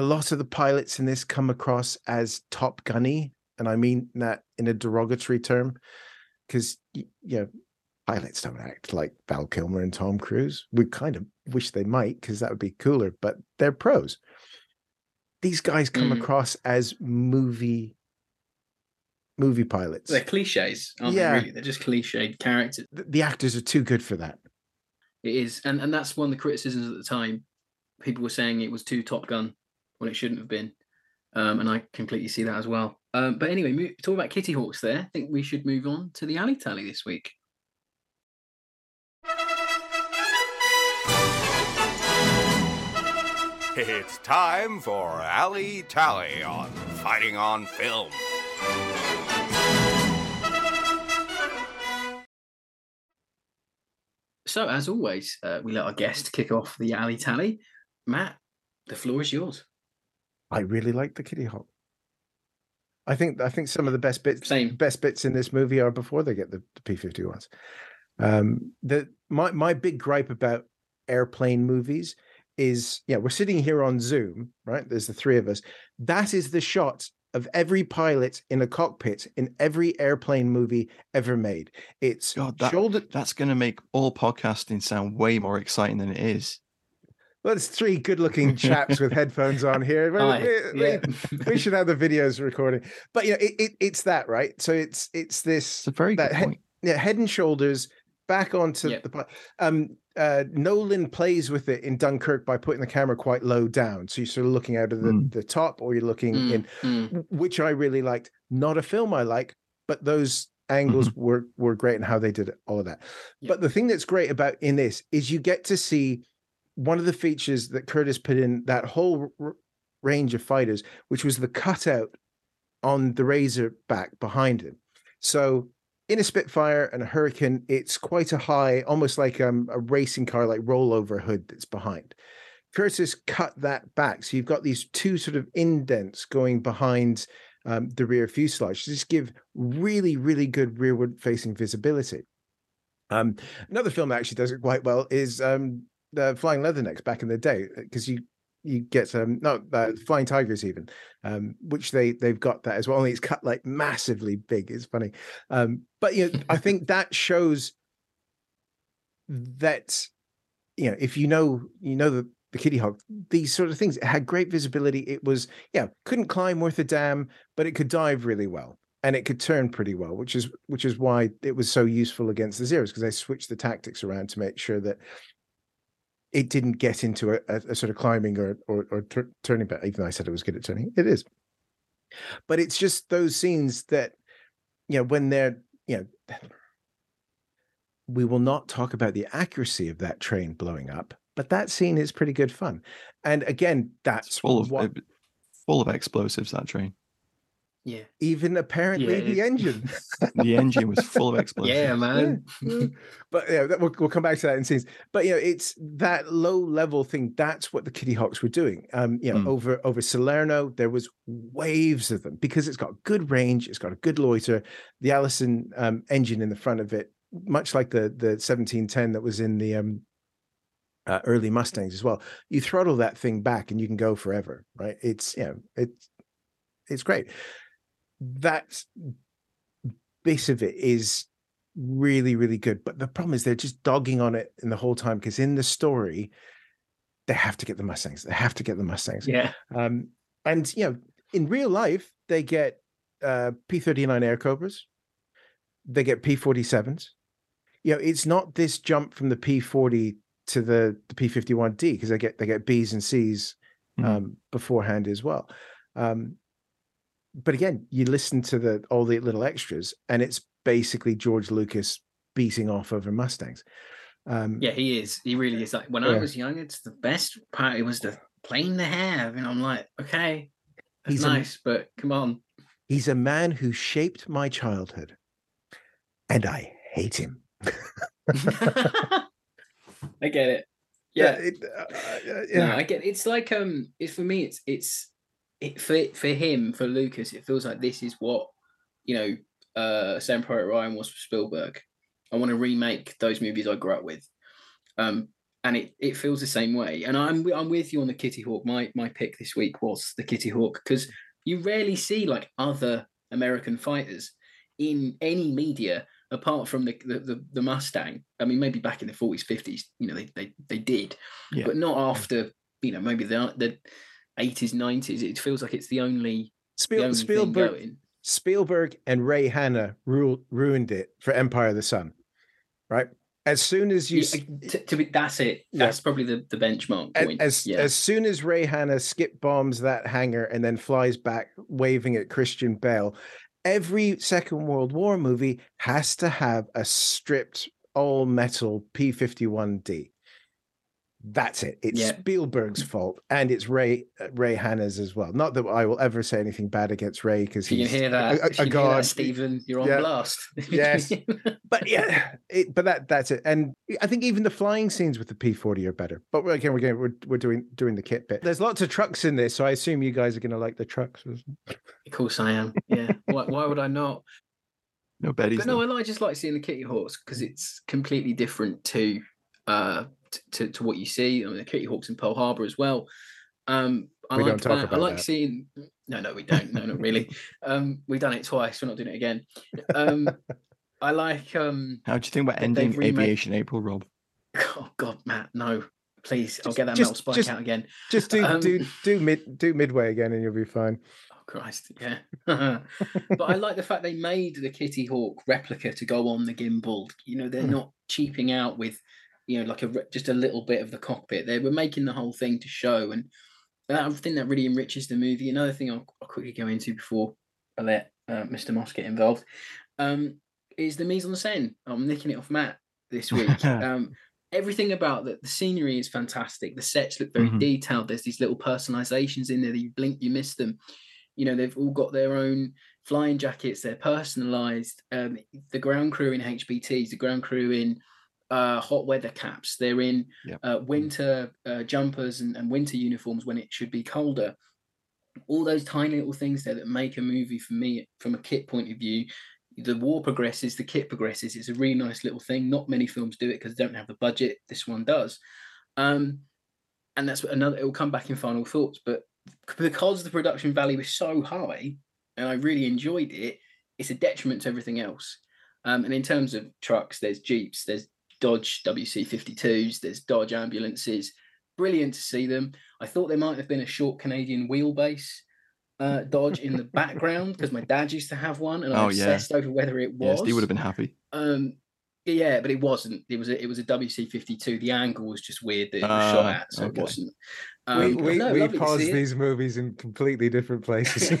a lot of the pilots in this come across as top gunny, and I mean that in a derogatory term, because you know pilots don't act like Val Kilmer and Tom Cruise. We kind of wish they might because that would be cooler, but they're pros. These guys come mm. across as movie movie pilots. They're cliches, aren't yeah. they? Really? They're just cliched characters. The, the actors are too good for that. It is, and and that's one of the criticisms at the time. People were saying it was too Top Gun when it shouldn't have been, um, and I completely see that as well. Um, but anyway, move, talk about Kitty Hawks. There, I think we should move on to the alley tally this week. It's time for Alley Tally on Fighting on Film. So, as always, uh, we let our guest kick off the alley tally. Matt, the floor is yours. I really like the Kitty Hawk. I think I think some of the best bits Same. best bits in this movie are before they get the, the P fifty ones. Um, the my my big gripe about airplane movies is yeah we're sitting here on Zoom right. There's the three of us. That is the shot of every pilot in a cockpit in every airplane movie ever made. It's God, that, shoulder. That's going to make all podcasting sound way more exciting than it is. Well, it's three good-looking chaps with headphones on here. <laughs> we, yeah. we, we, should have the videos recording, but you know, it, it, it's that right. So it's it's this. It's a very good point. yeah, head and shoulders back onto yep. the um uh Nolan plays with it in Dunkirk by putting the camera quite low down so you're sort of looking out of the, mm. the top or you're looking mm. in mm. which I really liked not a film I like but those angles mm-hmm. were were great and how they did it, all of that yep. but the thing that's great about in this is you get to see one of the features that Curtiss put in that whole r- range of fighters which was the cutout on the razor back behind him so in a Spitfire and a Hurricane, it's quite a high, almost like um, a racing car, like rollover hood that's behind. Curtiss cut that back. So you've got these two sort of indents going behind um, the rear fuselage. to Just give really, really good rearward facing visibility. Um, another film that actually does it quite well is um, the Flying Leathernecks back in the day, because you you get um no uh, flying tigers even um which they they've got that as well only it's cut like massively big it's funny. Um but you know i <laughs> think that shows that you know if you know you know the the kitty hawk these sort of things it had great visibility it was yeah couldn't climb worth a damn but it could dive really well and it could turn pretty well which is which is why it was so useful against the zeros because they switched the tactics around to make sure that it didn't get into a, a, sort of climbing or or, or tur- turning but even though I said it was good at turning. It is, but it's just those scenes that you know when they're you know. We will not talk about the accuracy of that train blowing up, but that scene is pretty good fun. And again, that's it's full of what... full of explosives. That train. Yeah. Even apparently yeah, the engine. <laughs> the engine was full of explosions. <laughs> Yeah, man. Yeah. but yeah, we'll, we'll come back to that in scenes. But you know, it's that low level thing. That's what the Kitty Hawks were doing. Um, you know, mm. over over Salerno, there was waves of them because it's got good range, it's got a good loiter. The Allison um, engine in the front of it, much like the the 1710 that was in the um uh, early Mustangs as well. You throttle that thing back and you can go forever, right? It's you know, it's it's great that bit of it is really really good but the problem is they're just dogging on it in the whole time because in the story they have to get the mustangs they have to get the mustangs. Yeah. Um and you know in real life they get uh p39 Airacobras they get p47s you know it's not this jump from the p40 to the, the p51d because they get they get b's and c's mm. um beforehand as well. Um but again, you listen to the all the little extras, and it's basically George Lucas beating off over Mustangs. Um, yeah, he is. He really is. Like when yeah. I was young, it's the best part. It was the plane to have, and I'm like, okay, that's he's nice, a, but come on. He's a man who shaped my childhood, and I hate him. <laughs> <laughs> I get it. Yeah, yeah, it, uh, uh, yeah. No, I get. It. It's like um, it's for me. It's it's it for for him for Lucas, it feels like this is what you know. Uh, Saving Private Ryan was for Spielberg. I want to remake those movies I grew up with, um, and it it feels the same way. And I'm I'm with you on the Kitty Hawk. My my pick this week was the Kitty Hawk because you rarely see like other American fighters in any media apart from the, the the, the, Mustang. I mean, maybe back in the forties, fifties, you know, they they they did, yeah. but not after you know maybe the the 80s, 90s. It feels like it's the only, Spiel, the only Spielberg, Spielberg and Ray Hanna ru- ruined it for Empire of the Sun, right? As soon as you, yeah, uh, to, to, be, that's it. That's yeah. probably the, the benchmark point. As yeah. as soon as Ray Hanna skip bombs that hangar and then flies back waving at Christian Bale, every Second World War movie has to have a stripped all metal P fifty one D. That's it. It's yeah. Spielberg's fault, and it's Ray uh, Ray Hanna's as well. Not that I will ever say anything bad against Ray because he's you hear that, a, a, a you god. That, Stephen, you're on yeah. blast. yes, <laughs> but yeah, it, but that that's it. And I think even the flying scenes with the P40 are better. But again, we're we're we're doing doing the kit bit. There's lots of trucks in this, so I assume you guys are going to like the trucks. Of course, I am. Yeah. why, why would I not? No Betty's. But no, I just like seeing the Kitty Hawks because it's completely different to uh to, to what you see. I mean, the Kitty Hawks in Pearl Harbor as well. Um, I we like that. I like that. seeing. No, no, we don't. No, not really. <laughs> Um, we've done it twice. We're not doing it again. Um, I like. Um, How do you think about ending remade... Aviation April, Rob? Oh God, Matt, no, please. Just, I'll get that just, metal spike just, out again. Just do um, do do mid do midway again, and you'll be fine. Oh Christ, yeah. <laughs> but I like the fact they made the Kitty Hawk replica to go on the gimbal. You know, they're mm. not cheaping out with you know, like a just a little bit of the cockpit. They were making the whole thing to show, and I think that really enriches the movie. Another thing I'll, I'll quickly go into before I let uh, Mr. Moss get involved um, is the mise en scène. I'm nicking it off Matt this <laughs> week. um, everything about the, the scenery is fantastic. The sets look very mm-hmm. detailed. There's these little personalizations in there that you blink, you miss them. You know, they've all got their own flying jackets. They're personalized. Um, the ground crew in HBTs, the ground crew in uh, hot weather caps. They're in yep. uh, winter uh, jumpers and, and, winter uniforms when it should be colder. All those tiny little things there that make a movie for me, from a kit point of view, the war progresses, the kit progresses. It's a really nice little thing. Not many films do it because they don't have the budget. This one does. Um, and that's another, it will come back in final thoughts. But because the production value is so high and I really enjoyed it, it's a detriment to everything else. Um, and in terms of trucks, there's Jeeps, there's Dodge WC52s, there's Dodge ambulances. Brilliant to see them. I thought there might have been a short Canadian wheelbase uh, <laughs> Dodge in the background because my dad used to have one, and I oh, obsessed yeah. over whether it was. Yes, he would have been happy. Um, yeah, but it wasn't. It was a, it was a WC52. The angle was just weird that it was uh, shot ah, at, so okay. it wasn't. Um, we we, no, we pause these movies in completely different <laughs> places. <laughs>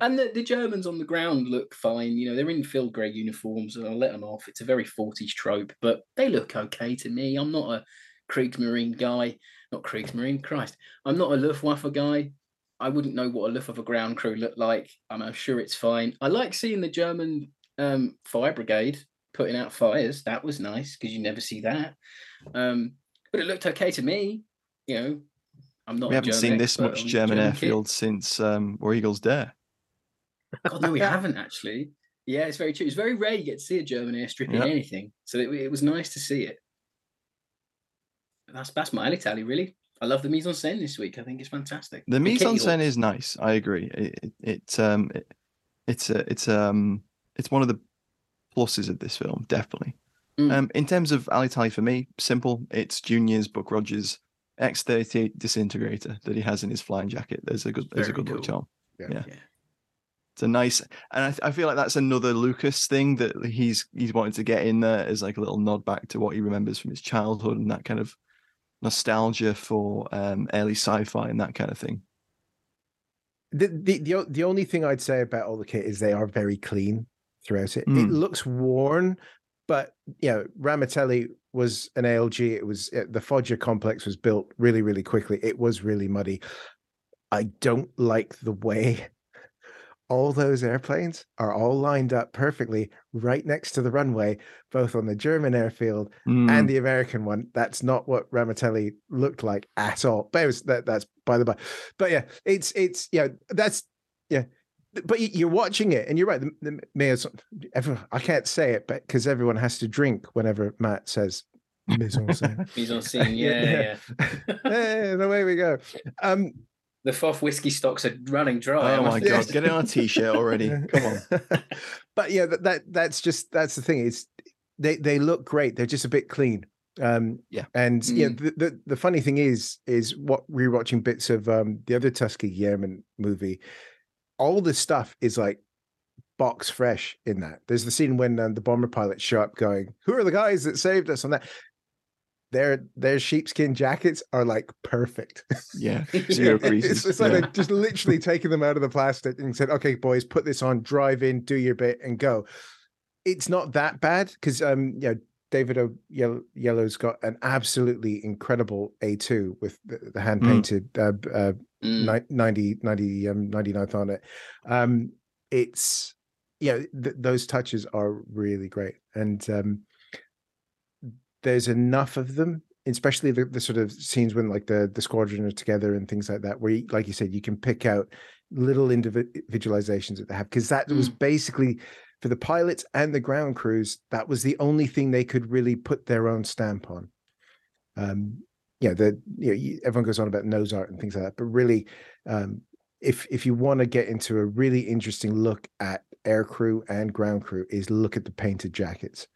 and the, the Germans on the ground look fine. You know, they're in field grey uniforms, and I'll let them off. It's a very 40s trope, but they look okay to me. I'm not a Kriegsmarine guy, not Kriegsmarine, Christ. I'm not a Luftwaffe guy. I wouldn't know what a Luftwaffe ground crew looked like. I'm sure it's fine. I like seeing the German um, fire brigade putting out fires. That was nice because you never see that. Um, but it looked okay to me. You know, I'm not. We haven't seen this much German, German airfield since um, Where Eagles Dare. God, no, we <laughs> haven't actually. Yeah, it's very true. It's very rare you get to see a German airstrip in anything, so it, it, was nice to see it. That's that's my alley tally, really. I love the mise en scène this week. I think it's fantastic. The mise en scène is nice. I agree. It, it, um it, it's a, it's um it's one of the pluses of this film, definitely. Mm. Um, in terms of alley tally for me, simple. It's Junior's Buck Rogers X38 disintegrator that he has in his flying jacket. There's a good there's Very a good cool. look charm. Yeah. yeah. yeah. It's a nice, and I, I, feel like that's another Lucas thing that he's he's wanted to get in there as like a little nod back to what he remembers from his childhood and that kind of nostalgia for um, early sci-fi and that kind of thing. The, the the the only thing I'd say about all the kit is they are very clean throughout it. Mm. It looks worn, but you know, Ramitelli was an ALG. It was it, the Foggia complex was built really, really quickly. It was really muddy. I don't like the way all those airplanes are all lined up perfectly right next to the runway, both on the German airfield mm. and the American one. That's not what Ramitelli looked like at all. But it was that that's by the by. But yeah, it's it's yeah, that's yeah. But you're watching it, and you're right. The, the mayor's everyone, I can't say it, but because everyone has to drink whenever Matt says mise en scène. <laughs> mise en <laughs> scène, yeah, yeah. yeah. hey, the way we go. Um, the Foff whiskey stocks are running dry. Oh my god, get it on a t-shirt already. <laughs> Come on. but yeah, that, that that's just that's the thing. It's they they look great. They're just a bit clean. Um yeah. And mm. yeah, the, the, the funny thing is is what rewatching bits of um the other Tuskegee Airmen movie, all this stuff is like box fresh in that. There's the scene when um, the bomber pilots show up going, Who are the guys that saved us on that? their their sheepskin jackets are like perfect. Yeah, <laughs> zero creases. it's, it's like yeah. just literally taken them out of the plastic and said, "Okay, boys, put this on, drive in, do your bit, and go." It's not that bad because um, you know, David o- Yellow's got an absolutely incredible A2 with the, the hand painted mm. uh, uh, mm. 90, 90 um, 99th on it. Um, it's yeah, th- those touches are really great. And um, there's enough of them especially the, the sort of scenes when like the the squadron are together and things like that where you, like you said you can pick out little individualizations that they have because that mm. was basically for the pilots and the ground crews that was the only thing they could really put their own stamp on um you know the you know everyone goes on about nose art and things like that but really um if if you want to get into a really interesting look at air crew and ground crew is look at the painted jackets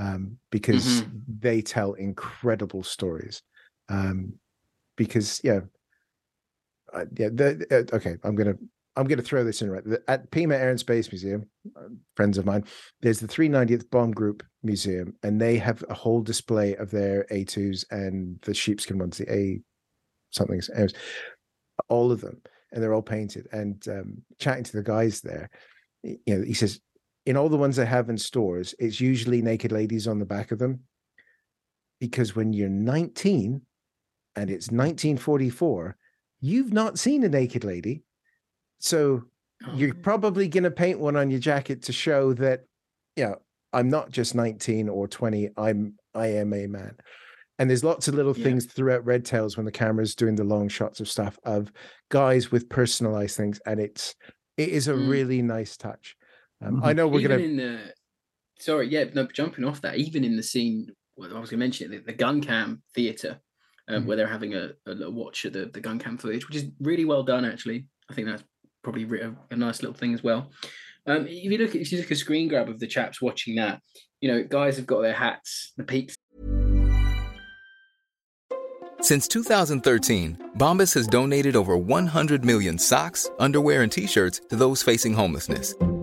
um, because mm-hmm. they tell incredible stories. Um, because yeah, uh, yeah. The, uh, okay, I'm gonna I'm gonna throw this in right at Pima Air and Space Museum. Uh, friends of mine, there's the 390th Bomb Group Museum, and they have a whole display of their A2s and the sheepskin ones, the A something, all of them, and they're all painted. And um, chatting to the guys there, you know, he says in all the ones I have in stores, it's usually naked ladies on the back of them. Because when you're 19 and it's 1944, you've not seen a naked lady. So you're oh. probably going to paint one on your jacket to show that, you know, I'm not just 19 or 20. I'm, I am a man. And there's lots of little yeah. things throughout Red Tails when the camera's doing the long shots of stuff of guys with personalized things. And it's, it is a mm. really nice touch. Um, I know we're going to. In The... Sorry, yeah, no, jumping off that, even in the scene, well, I was going to mention it, the, the gun cam theater, um, mm where they're having a, a, watch at the, the gun cam footage, which is really well done, actually. I think that's probably a, a nice little thing as well. Um, if you look at if you look at a screen grab of the chaps watching that, you know, guys have got their hats, the peaks. Since 2013, Bombas has donated over 100 million socks, underwear, and t-shirts to those facing homelessness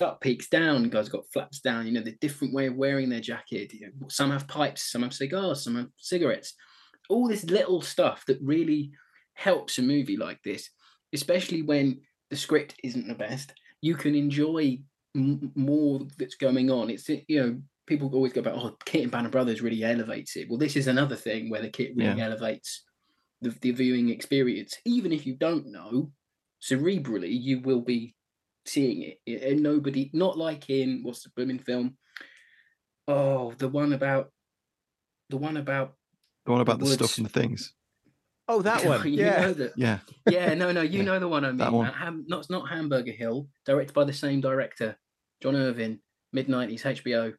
Up peaks down, guys got flaps down, you know, the different way of wearing their jacket. You know, some have pipes, some have cigars, some have cigarettes. All this little stuff that really helps a movie like this, especially when the script isn't the best you can enjoy m- more that's going on. It's you know people always go about oh KITT and Band of Brothers really elevates it. Well, this is another thing where the kit really yeah. elevates the, the viewing experience. Even if you don't know, cerebrally you will be seeing it. And nobody, not like in what's the booming film? Oh, the one about the one about the one about the, the stuff and the things. Oh, that <laughs> one. yeah. That, yeah. Yeah. No, no. You know the one I mean. That one. Ham, not not Hamburger Hill, directed by the same director, John Irvin, mid nineties HBO.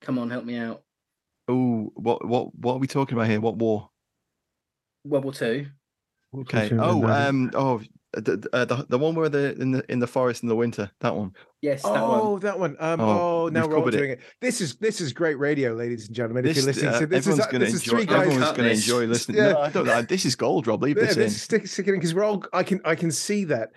Come on, help me out. Oh, what what what are we talking about here? What war? World War Two. Okay. Oh, um. Oh, the, uh, the the one where the in the in the forest in the winter. That one. Yes. That oh, one. that one. Um, oh, oh now we're all doing it. it. This is this is great radio, ladies and gentlemen. This, if you're listening, uh, to this everyone's is this enjoy, is three guys. Everyone's going to enjoy listening. Yeah. No, I don't know. This is gold, Rob. Leave yeah, this, this in. Stick, stick it in because we're all. I can I can see that.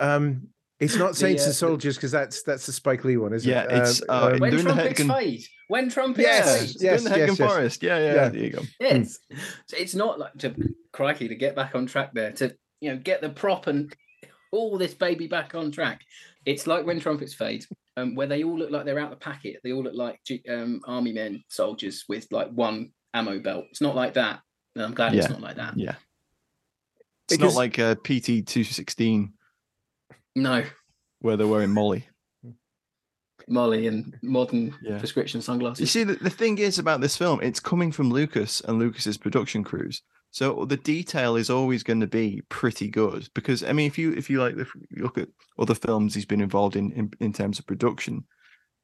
Um, it's not Saints the, uh, and Soldiers because that's that's the Spike Lee one, isn't yeah, it? Yeah, it's uh, um, when trumpets fade. When trumpets yes, fade. Yes, the yes, yes. Forest. Yeah, yeah, yeah. There you go. Yes. So it's not like to crikey to get back on track there to you know get the prop and <laughs> all this baby back on track. It's like when trumpets fade, um, where they all look like they're out the packet. They all look like um, army men, soldiers with like one ammo belt. It's not like that. And I'm glad yeah. it's not like that. Yeah. It's because... not like a PT two sixteen. No. Where they're wearing MOLLE. MOLLE and modern yeah. prescription sunglasses. You see, the, the thing is about this film, it's coming from Lucas and Lucas's production crews. So the detail is always going to be pretty good because I mean, if you if you like if you look at other films he's been involved in in, in terms of production,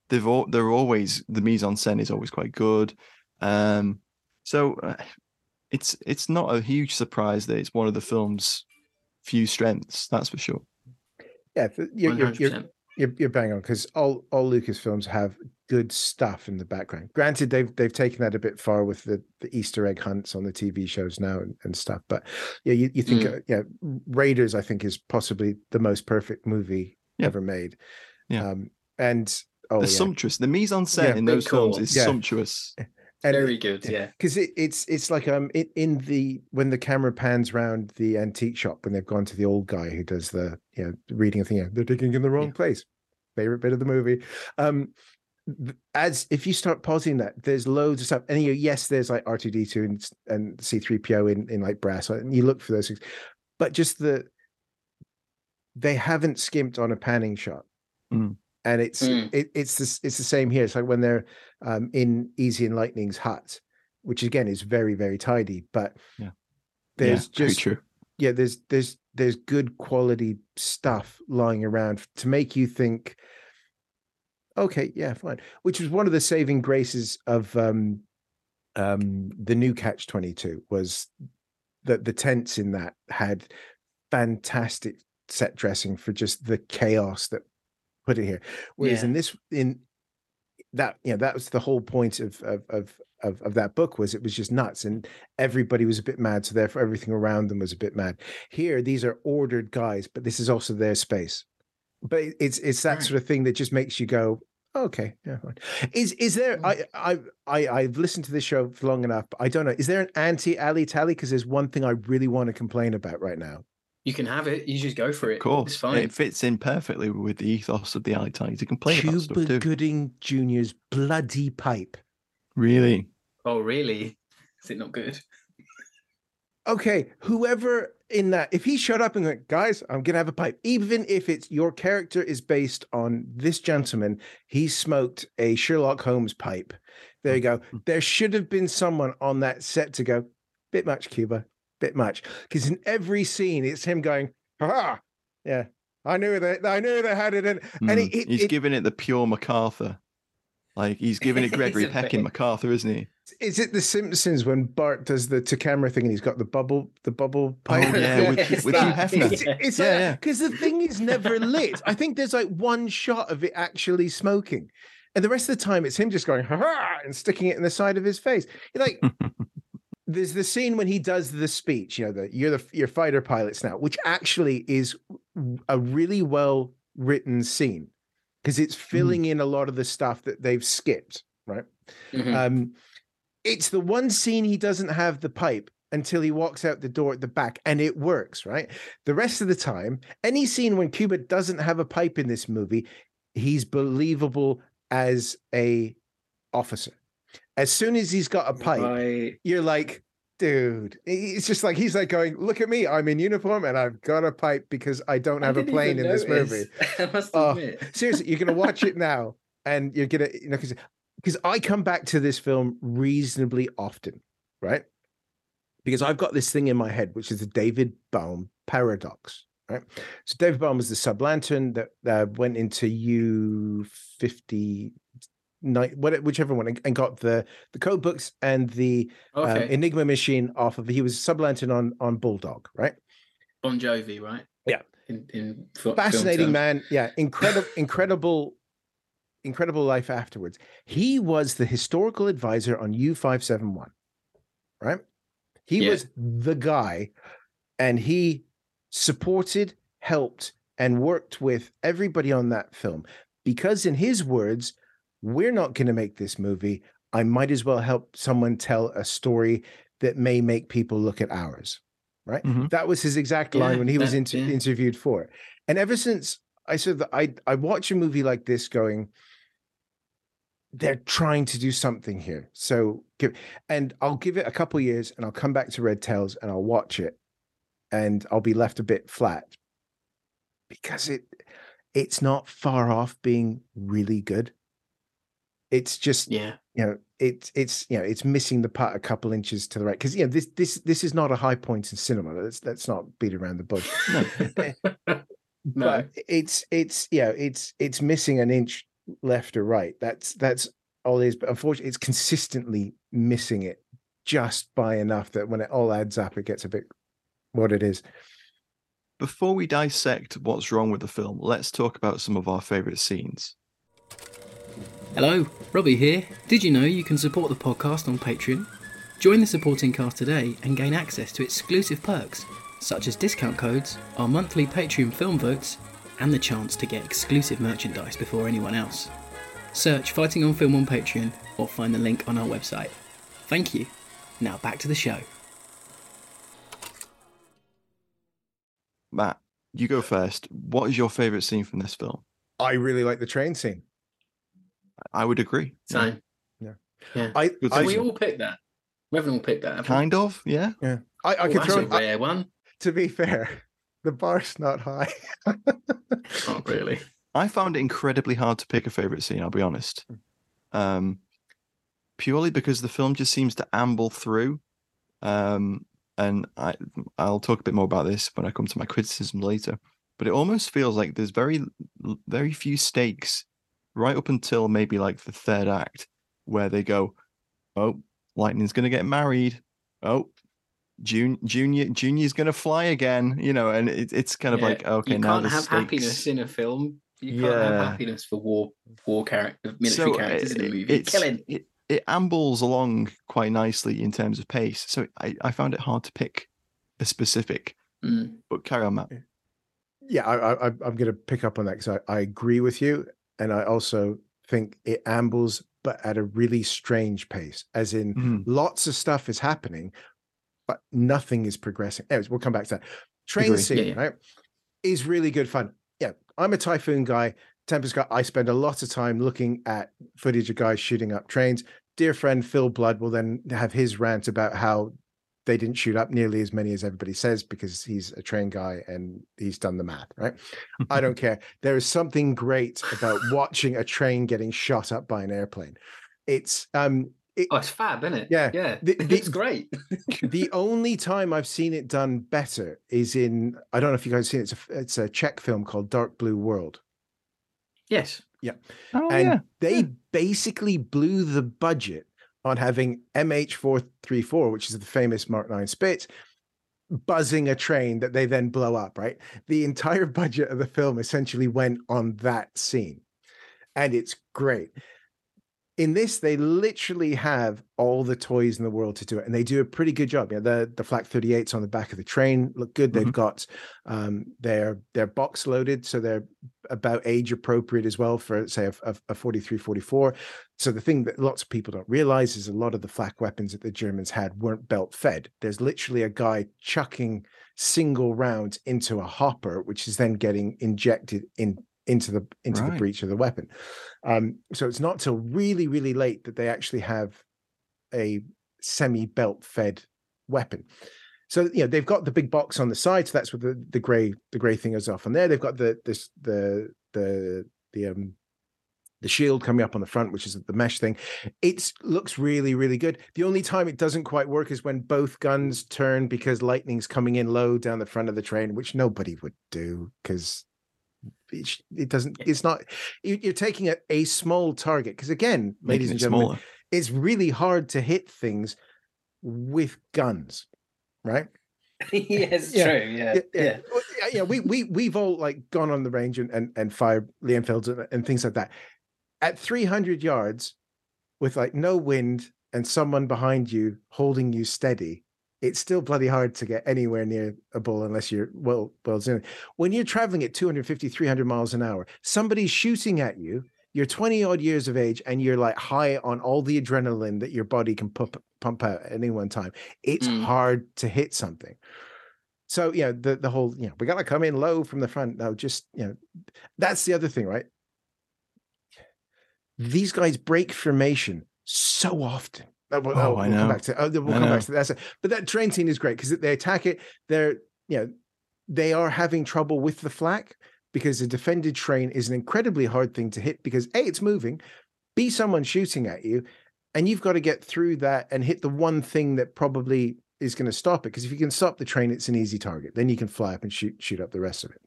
they've all they're always the mise en scène is always quite good. Um, so uh, it's it's not a huge surprise that it's one of the film's few strengths. That's for sure. Yeah, you're, you're, you're, you're, you're bang on because all all Lucas films have good stuff in the background. Granted, they've they've taken that a bit far with the, the Easter egg hunts on the TV shows now and, and stuff. But yeah, you, you think mm. uh, yeah, Raiders I think is possibly the most perfect movie yeah. ever made. Yeah, um, and oh, the yeah. sumptuous, the mise en scène yeah, in those cool. films is yeah. sumptuous. And Very good, yeah. Because it, it's it's like um in, in the when the camera pans round the antique shop when they've gone to the old guy who does the you know reading a thing, you know, they're digging in the wrong place. Favorite bit of the movie. Um, as if you start pausing that, there's loads of stuff. And you yes, there's like R2D2 and, and C3PO in, in like brass, and you look for those things. But just the they haven't skimped on a panning shot. Mm. And it's mm. it, it's this it's the same here. It's like when they're um, in Easy and Lightning's hut, which again is very, very tidy, but yeah. there's yeah, just yeah, there's there's there's good quality stuff lying around to make you think okay, yeah, fine. Which was one of the saving graces of um, um, the new Catch Twenty Two was that the tents in that had fantastic set dressing for just the chaos that put it here. Whereas yeah. in this, in that, you know, that was the whole point of of of of, of that book was it was just nuts and everybody was a bit mad so therefore everything around them was a bit mad here these are ordered guys but this is also their space but it's it's that right. sort of thing that just makes you go okay yeah fine. is is there mm. I, I i i've listened to this show for long enough i don't know is there an anti ali tally because there's one thing i really want to complain about right now you can have it you just go for it of course it's fine it fits in perfectly with the ethos of the ali tally to complain Cuba about stuff too. gooding junior's bloody pipe really oh really is it not good okay whoever in that if he showed up and went, guys, I'm gonna have a pipe, even if it's your character is based on this gentleman, he smoked a Sherlock Holmes pipe. There you go. Mm-hmm. There should have been someone on that set to go, bit much, Cuba, bit much. Because in every scene, it's him going, ha, ha. yeah, I knew that. I knew they had it in. Mm. And he, he's it, giving it the pure MacArthur. Like he's giving it <laughs> Gregory Peck in MacArthur, isn't he? Is it The Simpsons when Bart does the to camera thing and he's got the bubble, the bubble pipe? Oh, yeah, with, with <laughs> Hugh Hefner. It's, it's yeah, like, because yeah. the thing is never lit. I think there's like one shot of it actually smoking, and the rest of the time it's him just going ha and sticking it in the side of his face. You're like, <laughs> there's the scene when he does the speech. You know, the you're the you're fighter pilots now, which actually is a really well written scene because it's mm-hmm. filling mm. in a lot of the stuff that they've skipped. Right. Mm-hmm. Um, it's the one scene he doesn't have the pipe until he walks out the door at the back and it works, right? The rest of the time, any scene when Cuba doesn't have a pipe in this movie, he's believable as a officer. As soon as he's got a pipe, right. you're like, dude, it's just like he's like going, look at me, I'm in uniform and I've got a pipe because I don't have I a plane in this movie. <laughs> I must oh, admit. <laughs> seriously, you're gonna watch it now and you're gonna, you know, because because I come back to this film reasonably often, right? Because I've got this thing in my head, which is the David Balme paradox, right? So David Balme was the sub lantern that uh, went into U fifty night, whichever one, and got the the code books and the um. Enigma machine off of. He was sub lantern on on Bulldog, right? Bon Jovi, right? Yeah. In, in fascinating man, yeah, incredible, <laughs> incredible Incredible Life afterwards. He was the historical advisor on U571, right? He yeah. was the guy, and he supported, helped, and worked with everybody on that film because, in his words, we're not going to make this movie. I might as well help someone tell a story that may make people look at ours. Right. Mm-hmm. That was his exact line yeah, when he was inter- yeah. interviewed for it. And ever since I said that I I watch a movie like this going, they're trying to do something here. So give and I'll give it a couple years and I'll come back to Red Tails and I'll watch it and I'll be left a bit flat because it it's not far off being really good. It's just yeah, you know, it's it's you know, it's missing the part a couple inches to the right. Because you know, this this this is not a high point in cinema. Let's let's not beat around the bush. no. <laughs> But it's it's yeah, it's it's missing an inch left or right. That's that's all it is. But unfortunately, it's consistently missing it just by enough that when it all adds up, it gets a bit what it is. Before we dissect what's wrong with the film, let's talk about some of our favourite scenes. Hello, Robbie here. Did you know you can support the podcast on Patreon? Join the supporting cast today and gain access to exclusive perks, such as discount codes, our monthly Patreon film votes, and the chance to get exclusive merchandise before anyone else. Search Fighting on Film on Patreon or find the link on our website. Thank you. Now back to the show. Matt, you go first. What is your favourite scene from this film? I really like the train scene. I would agree. Same. Yeah. Yeah. I, I, we all picked that. We haven't all picked that. Kind we? of, yeah. Yeah. I, I could throw a rare one. To be fair, the bar's not high. <laughs> not really. I found it incredibly hard to pick a favorite scene. I'll be honest, hmm. um, purely because the film just seems to amble through, um, and I I'll talk a bit more about this when I come to my criticism later. But it almost feels like there's very very few stakes right up until maybe like the third act, where they go, "Oh, Lightning's going to get married. Oh, June, junior junior's gonna fly again you know and it, it's kind of yeah, like okay you now can't have stakes... happiness in a film you can't yeah. have happiness for war war character military so characters it, in a movie it's, killing it, it ambles along quite nicely in terms of pace so i, I found it hard to pick a specific mm. but carry on matt yeah i, I i'm gonna pick up on that because I, I agree with you and i also think it ambles but at a really strange pace as in mm. lots of stuff is happening but nothing is progressing. Anyways, we'll come back to that. Train Agree. scene, yeah, yeah. right, is really good fun. Yeah, I'm a Typhoon guy, Tempest guy. I spend a lot of time looking at footage of guys shooting up trains. Dear friend Phil Blood will then have his rant about how they didn't shoot up nearly as many as everybody says because he's a train guy and he's done the math, right? I don't care. There is something great about watching a train getting shot up by an airplane. It's um it, oh, it's fab, isn't it? Yeah, yeah, the, <laughs> the, it's great. <laughs> the only time I've seen it done better is in I don't know if you guys seen it. It's a, it's a Czech film called Dark Blue World. Yes. Yeah. Oh, and yeah. they yeah. basically blew the budget on having MH434, which is the famous Mark 9 Spitz, buzzing a train that they then blow up, right? The entire <laughs> budget of the film essentially went on that scene. And it's great in this they literally have all the toys in the world to do it and they do a pretty good job. Yeah the the flak 38s on the back of the train look good. They've mm-hmm. got um they're they're box loaded so they're about age appropriate as well for say a, a, a 43 44 so the thing that lots of people don't realize is a lot of the flak weapons that the germans had weren't belt fed. There's literally a guy chucking single rounds into a hopper which is then getting injected in into the into right. the breach of the weapon. Um, so it's not till really really late that they actually have a semi belt fed weapon. So you know they've got the big box on the side, so that's what the the gray the gray thing is off on there. They've got the this the the the um the shield coming up on the front, which is the mesh thing. It looks really, really good. The only time it doesn't quite work is when both guns turn because lightning's coming in low down the front of the train, which nobody would do because it, it doesn't it's not you're taking a, a small target because again ladies and gentlemen smaller. it's really hard to hit things with guns right <laughs> yes yeah. true yeah. yeah yeah yeah we we we've all like gone on the range and and, and fired lee enfields and, and things like that at 300 yards with like no wind and someone behind you holding you steady it's still bloody hard to get anywhere near a bull unless you're well well in when you're traveling at 250 300 miles an hour somebody's shooting at you you're 20 odd years of age and you're like high on all the adrenaline that your body can pump pump out at any one time it's mm. hard to hit something. So you know the the whole you know we got to come in low from the front. No just you know that's the other thing right? These guys break formation so often Oh, oh, oh I we'll know. Come back to, oh, we'll I come know. back to oh, that. But that train scene is great because they attack it. They're, you know, they are having trouble with the flak because a defended train is an incredibly hard thing to hit because A, it's moving, B, someone's shooting at you, and you've got to get through that and hit the one thing that probably is going to stop it. Because if you can stop the train, it's an easy target. Then you can fly up and shoot shoot up the rest of it.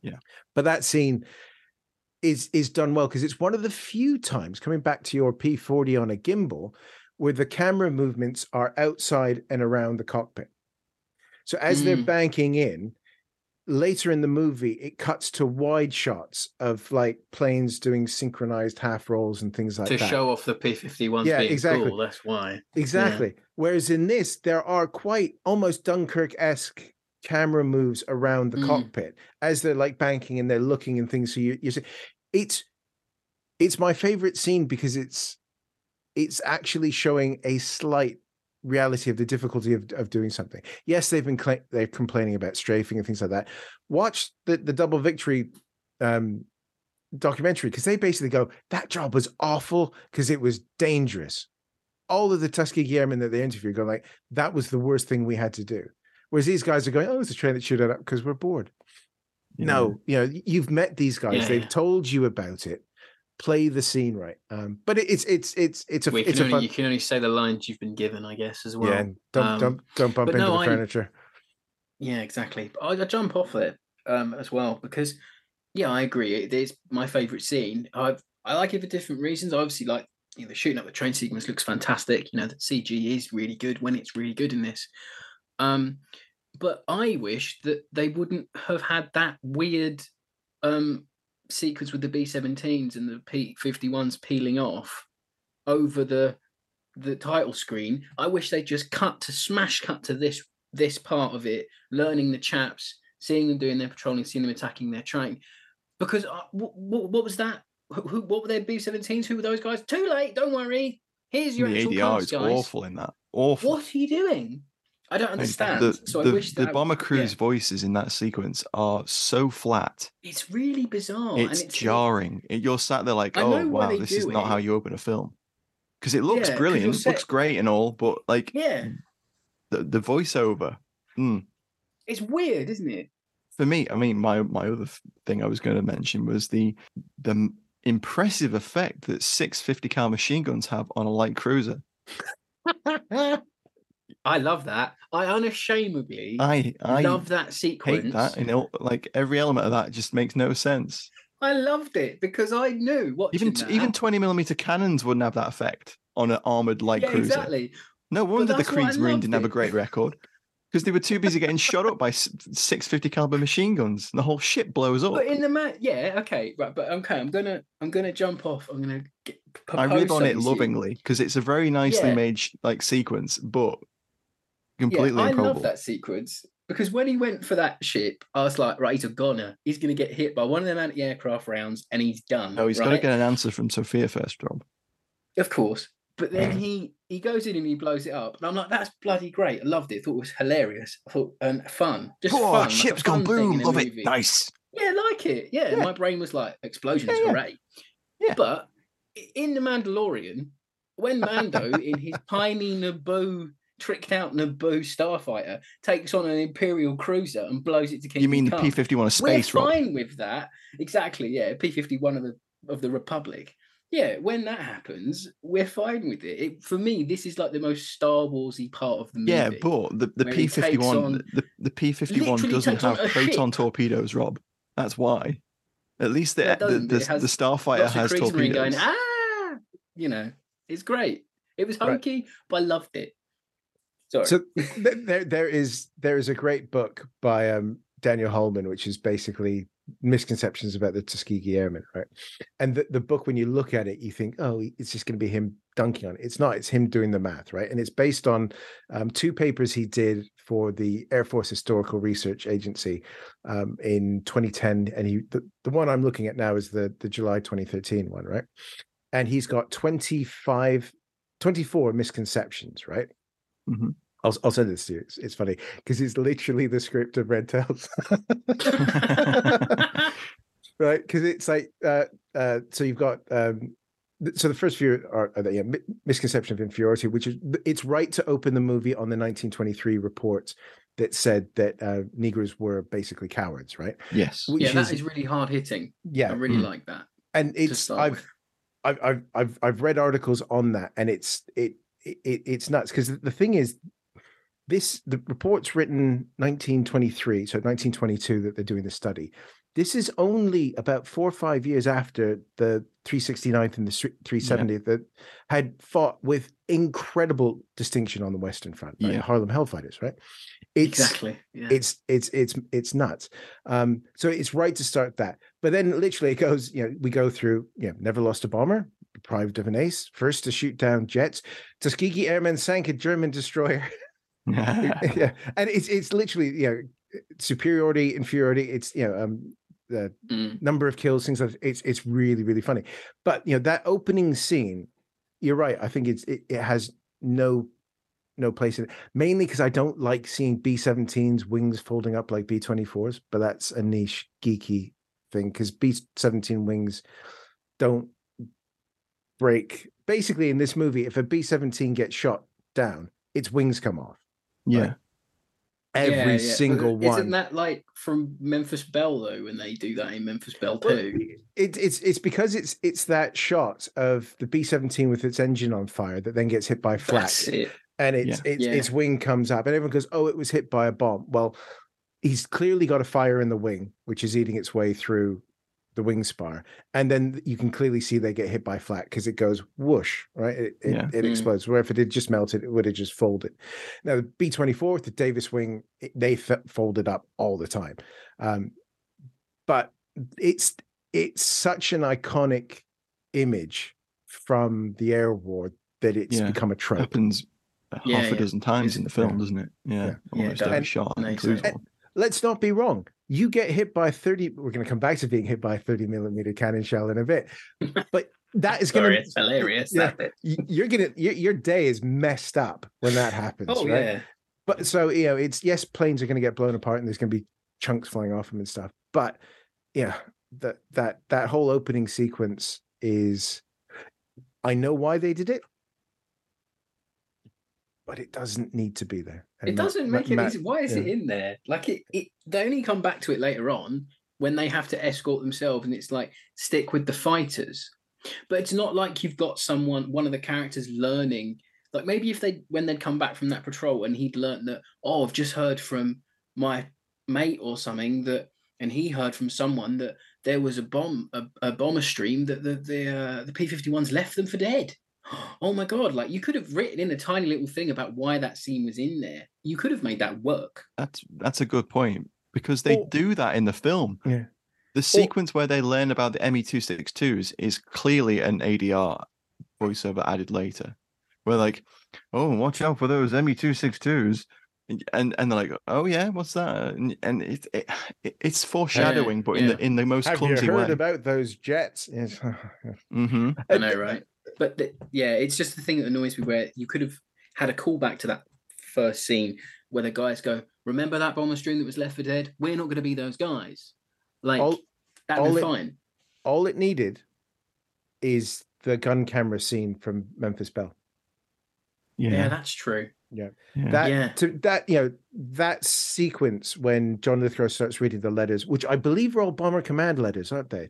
Yeah. But that scene is is done well because it's one of the few times coming back to your P40 on a gimbal where the camera movements are outside and around the cockpit. So as mm. they're banking in, later in the movie, it cuts to wide shots of like planes doing synchronized half rolls and things like to that. To show off the P 51s yeah, being exactly. cool. That's why. Exactly. Yeah. Whereas in this, there are quite almost Dunkirk esque camera moves around the mm. cockpit as they're like banking and they're looking and things. So you, you see, it's, it's my favorite scene because it's it's actually showing a slight reality of the difficulty of, of doing something. Yes, they've been cl- they're complaining about strafing and things like that. Watch the the double victory um, documentary because they basically go that job was awful because it was dangerous. All of the Tuskegee Airmen that they interviewed go like that was the worst thing we had to do. Whereas these guys are going, oh, it's a train that should up because we're bored. Yeah. No, you know, you've met these guys. Yeah. They've told you about it play the scene right. Um, but it's it's it's it's a, well, it's a only, fun... you can only say the lines you've been given, I guess, as well. Yeah, don't um, don't don't bump into no, the I, furniture. Yeah, exactly. I, I jump off it um, as well because yeah, I agree. It is my favorite scene. I've I like it for different reasons. I obviously like you know the shooting up the train sequence looks fantastic. You know the CG is really good when it's really good in this. Um, but I wish that they wouldn't have had that weird um sequence with the B-17s and the P-51s peeling off over the the title screen. I wish they just cut to smash cut to this this part of it, learning the chaps, seeing them doing their patrolling, seeing them attacking their train. Because uh, what, what, was that? Who, what were their B-17s? Who were those guys? Too late. Don't worry. Here's your the actual ADR cast, is guys. awful in that. Awful. What are you doing? I don't understand. The, so the, I wish the bomber crew's yeah. voices in that sequence are so flat. It's really bizarre. It's, it's jarring. Like, You're sat there like, oh wow, this is it. not how you open a film. Because it looks yeah, brilliant, set... looks great and all, but like, yeah, the the voiceover, mm. it's weird, isn't it? For me, I mean, my my other thing I was going to mention was the the impressive effect that six fifty cal machine guns have on a light cruiser. <laughs> I love that. I unashamedly I I love that sequence. hate that. You know, like every element of that just makes no sense. I loved it because I knew what Even even twenty millimeter cannons wouldn't have that effect on an armored light yeah, cruiser. exactly. No wonder the Kriegsmarine didn't have a great record because they were too busy getting shot up by six fifty caliber machine guns. And the whole ship blows up. But in the man, yeah, okay, right. But okay, I'm gonna I'm gonna jump off. I'm gonna get, I rib on it something to you. lovingly because it's a very nicely Yeah. made like sequence, but Yeah, completely I improbable. love that sequence because when he went for that ship, I was like, right, he's a goner. He's gonna get hit by one of them anti-aircraft rounds, and he's done. No, he's got to get an answer from Sophia first, Rob. Of course. But then mm. he he goes in and he blows it up. And I'm like, that's bloody great. I loved it. I thought it was hilarious. I thought and fun. Just oh, fun. like ship's gone boom. Love it. Nice. Yeah, like it. Yeah, Yeah. my brain was like, explosions, Yeah, yeah. great. Yeah. But in The Mandalorian, when Mando, in his <laughs> tiny Naboo, tricked out Naboo starfighter, takes on an Imperial cruiser and blows it to Kingdom You mean the P fifty one of we're space, Rob? fine with that. Exactly. Yeah, P fifty one of the of the Republic. Yeah, when that happens, we're fine with it. it. For me, this is like the most Star Warsy part of the movie. Yeah, but the, the P fifty one the, P fifty one doesn't on have proton ship. torpedoes, Rob. That's why. At least the the, the, the Starfighter has torpedoes. going, ah, you know, it's great. It was Right. hokey, but I loved it. Sorry. So th- there, there is there is a great book by um, Daniel Haulman, which is basically misconceptions about the Tuskegee Airmen, right? And the, the book, when you look at it, you think, oh, it's just going to be him dunking on it. It's not. It's him doing the math, right? And it's based on um, two papers he did for the Air Force Historical Research Agency um, in 2010, and he the, the one I'm looking at now is the the July 2013 one, right? And he's got 25, 24 misconceptions, right? Mhm. I'll, I'll send this to you. It's, it's funny because it's literally the script of Red Tails. <laughs> right? Because it's like, uh, uh, so you've got, um, so the first few are, are the yeah, misconception of inferiority, which is it's right to open the movie on the 1923 report that said that uh, Negroes were basically cowards, right? yes. Which yeah, that is really hard hitting. yeah, I really Mm. like that. and it's I've. I've I've I've I've read articles on that, and it's it, it it's nuts because the thing is, this the report's written 1923, so 1922 that they're doing the study. This is only about four or five years after the 369th and the 370th that had fought with incredible distinction on the Western Front, right? Yeah. Harlem Hellfighters, right? It's Exactly. Yeah. it's it's it's it's nuts um so it's right to start that but then literally it goes you know we go through you know never lost a bomber deprived of an ace first to shoot down jets tuskegee airmen sank a german destroyer <laughs> <laughs> yeah and it's it's literally you know superiority inferiority it's you know um the Mm. number of kills things like it's it's really really funny but you know that opening scene you're right i think it's it, it has no no place in it mainly because i don't like seeing b-17's wings folding up like b-24s but that's a niche geeky thing because b-17 wings don't break basically in this movie if a b-17 gets shot down its wings come off yeah. every Yeah, yeah. single But one Isn't that like from Memphis Belle though? When they do that in Memphis Belle Well, too. it, it's it's because it's it's that shot of the B seventeen with its engine on fire that then gets hit by flak, That's it. and its its Yeah. its wing comes up, and everyone goes, "Oh, it was hit by a bomb." Well, he's clearly got a fire in the wing, which is eating its way through the wing spar, and then you can clearly see they get hit by flak because it goes whoosh, right? It it, Yeah. it Mm. explodes. Where if it had just melted, it would have just folded. Now the B twenty four with the Davis wing, it- they f- folded up all the time, um, but it's it's such an iconic image from the air war that it's Yeah. become a trope. Happens a Yeah, half a yeah. dozen times in the film, Yeah. doesn't it? Yeah. Yeah. Yeah, Almost does. every shot includes one. Let's not be wrong. You get hit by 30, we're going to come back to being hit by a 30 millimeter cannon shell in a bit. <laughs> But that is going to it's hilarious. Yeah. that bit. you're gonna your, your day is messed up when that happens Oh right yeah. but so you know it's yes planes are going to get blown apart and there's going to be chunks flying off them and stuff but yeah that that that whole opening sequence is i know why they did it but it doesn't need to be there And It doesn't Matt- make any Matt- sense. Why is it in there? Like it, it, they only come back to it later on when they have to escort themselves, and it's like stick with the fighters. But it's not like you've got someone, one of the characters, learning Like maybe if they when they'd come back from that patrol and he'd learned that, oh, I've just heard from my mate or something that and he heard from someone that there was a bomb a, a bomber stream that the the uh, the P51s left them for dead. Oh my god, like you could have written in a tiny little thing about why that scene was in there. You could have made that work. That's that's a good point because they do that in the film. Yeah. The sequence where they learn about the ME262s is clearly an ADR voiceover added later. Where like, oh, watch out for those ME262s. And and they're like, oh yeah, what's that? And, and it, it, it's foreshadowing, but in the in the most Have clumsy you heard way. about those jets? Yes. <laughs> mm-hmm. I know, right? But the, yeah, it's just the thing that annoys me where you could have had a callback to that first scene where the guys go, "Remember that bomber stream that was left for dead? We're not going to be those guys." Like All- that'd all be it- fine. All it needed is the gun camera scene from Memphis Belle. Yeah. that's true. Yeah. Yeah. That Yeah. to that, you know, that sequence when John Lithgow starts reading the letters, which I believe are all bomber command letters, aren't they?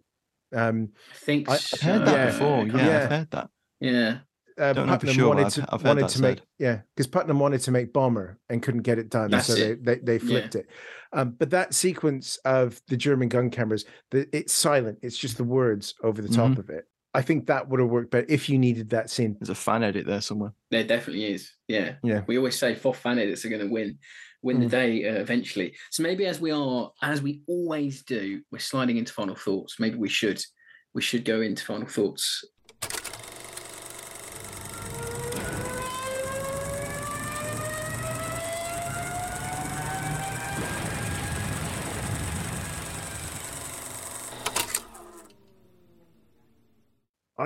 Um I think I- I've I've heard that Yeah. before. Yeah, Yeah. I've heard that. Yeah. uh, Don't know for Putnam sure, but wanted I've- to I've wanted to make said. yeah because Putnam wanted to make Bomber and couldn't get it done, That's so it. they, they they flipped it. Um, but that sequence of the German gun cameras, the, it's silent. It's just the words over the top Mhm. of it. I think that would have worked better if you needed that scene. There's a fan edit there somewhere. There definitely is. Yeah. Yeah. We always say four fan edits are going to win, win the Mm. day uh, eventually. So maybe as we are, as we always do, we're sliding into final thoughts. Maybe we should, we should go into final thoughts.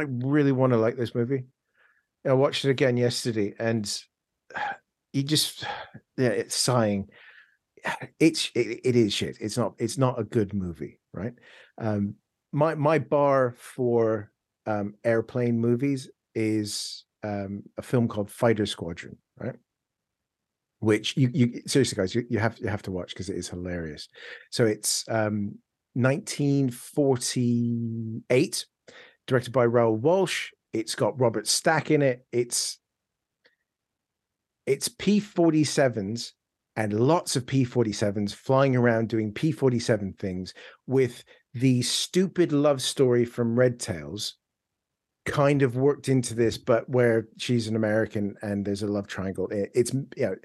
I really want to like this movie. I watched it again yesterday, and <sighs> you just <sighs> yeah, it's sighing. <sighs> It's it, it is shit. It's not it's not a good movie, right? Um, my my bar for um, airplane movies is um, a film called Fighter Squadron, right? Which you you seriously guys you, you have you have to watch because it is hilarious. So it's um, 1948 directed by Raoul Walsh. It's got Robert Stack in it. It's it's P47s and lots of P47s flying around doing P47 things with the stupid love story from Red Tails kind of worked into this, but where she's an American and there's a love triangle. It- It's you know,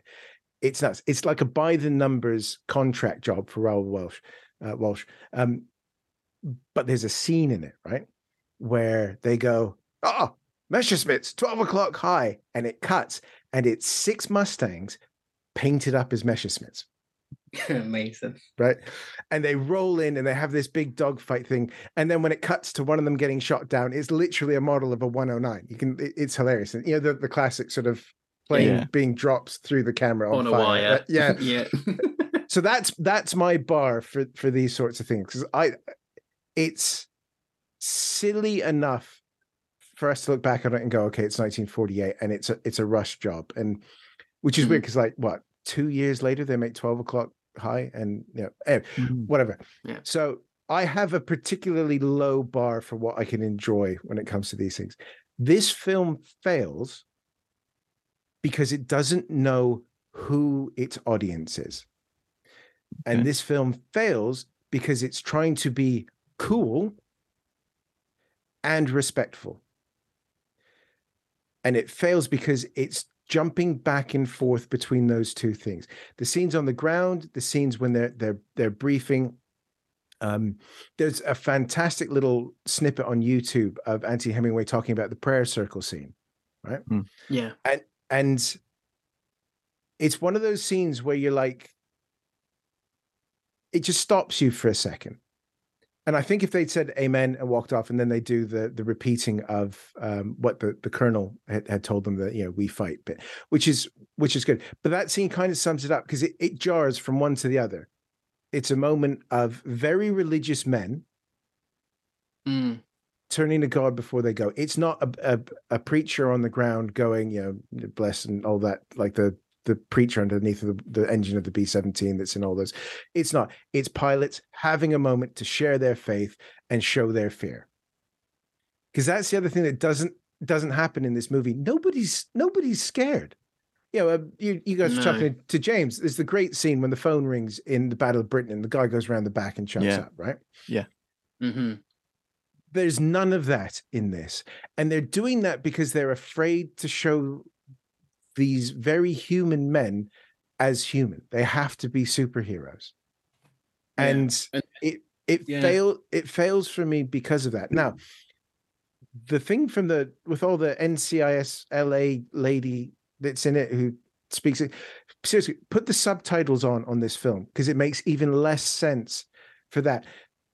it's nuts. It's like a by the numbers contract job for Raoul Walsh. Uh, Walsh. Um, but there's a scene in it, right? Where they go, oh, Messerschmitts, 12 o'clock high. And it cuts, and it's six Mustangs painted up as Messerschmitts, <laughs> Amazing. right? And they roll in and they have this big dogfight thing. And then when it cuts to one of them getting shot down, it's literally a model of a 109. You can, it- it's hilarious. And you know, the, the classic sort of plane Yeah. being dropped through the camera on, On a fire. wire. That- yeah. <laughs> yeah. so that's that's my bar for for these sorts of things because i it's silly enough for us to look back on it and go okay it's 1948 and it's a it's a rush job. And which is weird mm-hmm. because like what two years later they make 12 o'clock high and you know anyway, mm-hmm. whatever. Yeah. so i have a particularly low bar for what i can enjoy when it comes to these things. This film fails because it doesn't know who its audience is. And this film fails because it's trying to be cool and respectful. And it fails because it's jumping back and forth between those two things. The scenes on the ground, the scenes when they're they're they're briefing. Um, there's a fantastic little snippet on YouTube of Anthony Hemingway talking about the prayer circle scene, right? yeah. and and it's one of those scenes where you're like it just stops you for a second and i think if they'd said amen and walked off and then they do the the repeating of um, what the, the colonel had, had told them that you know we fight bit which is which is good but that scene kind of sums it up because it, it jars from one to the other it's a moment of very religious men Mm. turning to God before they go. It's not a, a a preacher on the ground going, you know, bless and all that, like the the preacher underneath the, the engine of the B seventeen that's in all those. It's not. It's pilots having a moment to share their faith and show their fear. Because that's the other thing that doesn't doesn't happen in this movie. Nobody's nobody's scared. You know, uh, you you guys no. talking to James. There's the great scene when the phone rings in the Battle of Britain, and the guy goes around the back and shuts yeah. up. Right? Yeah. Mm-hmm. There's none of that in this, and they're doing that because they're afraid to show these very human men as human. They have to be superheroes, yeah. and, and it it yeah. fail it fails for me because of that. Now, the thing from the with all the NCIS LA lady that's in it who speaks it seriously put the subtitles on on this film because it makes even less sense for that.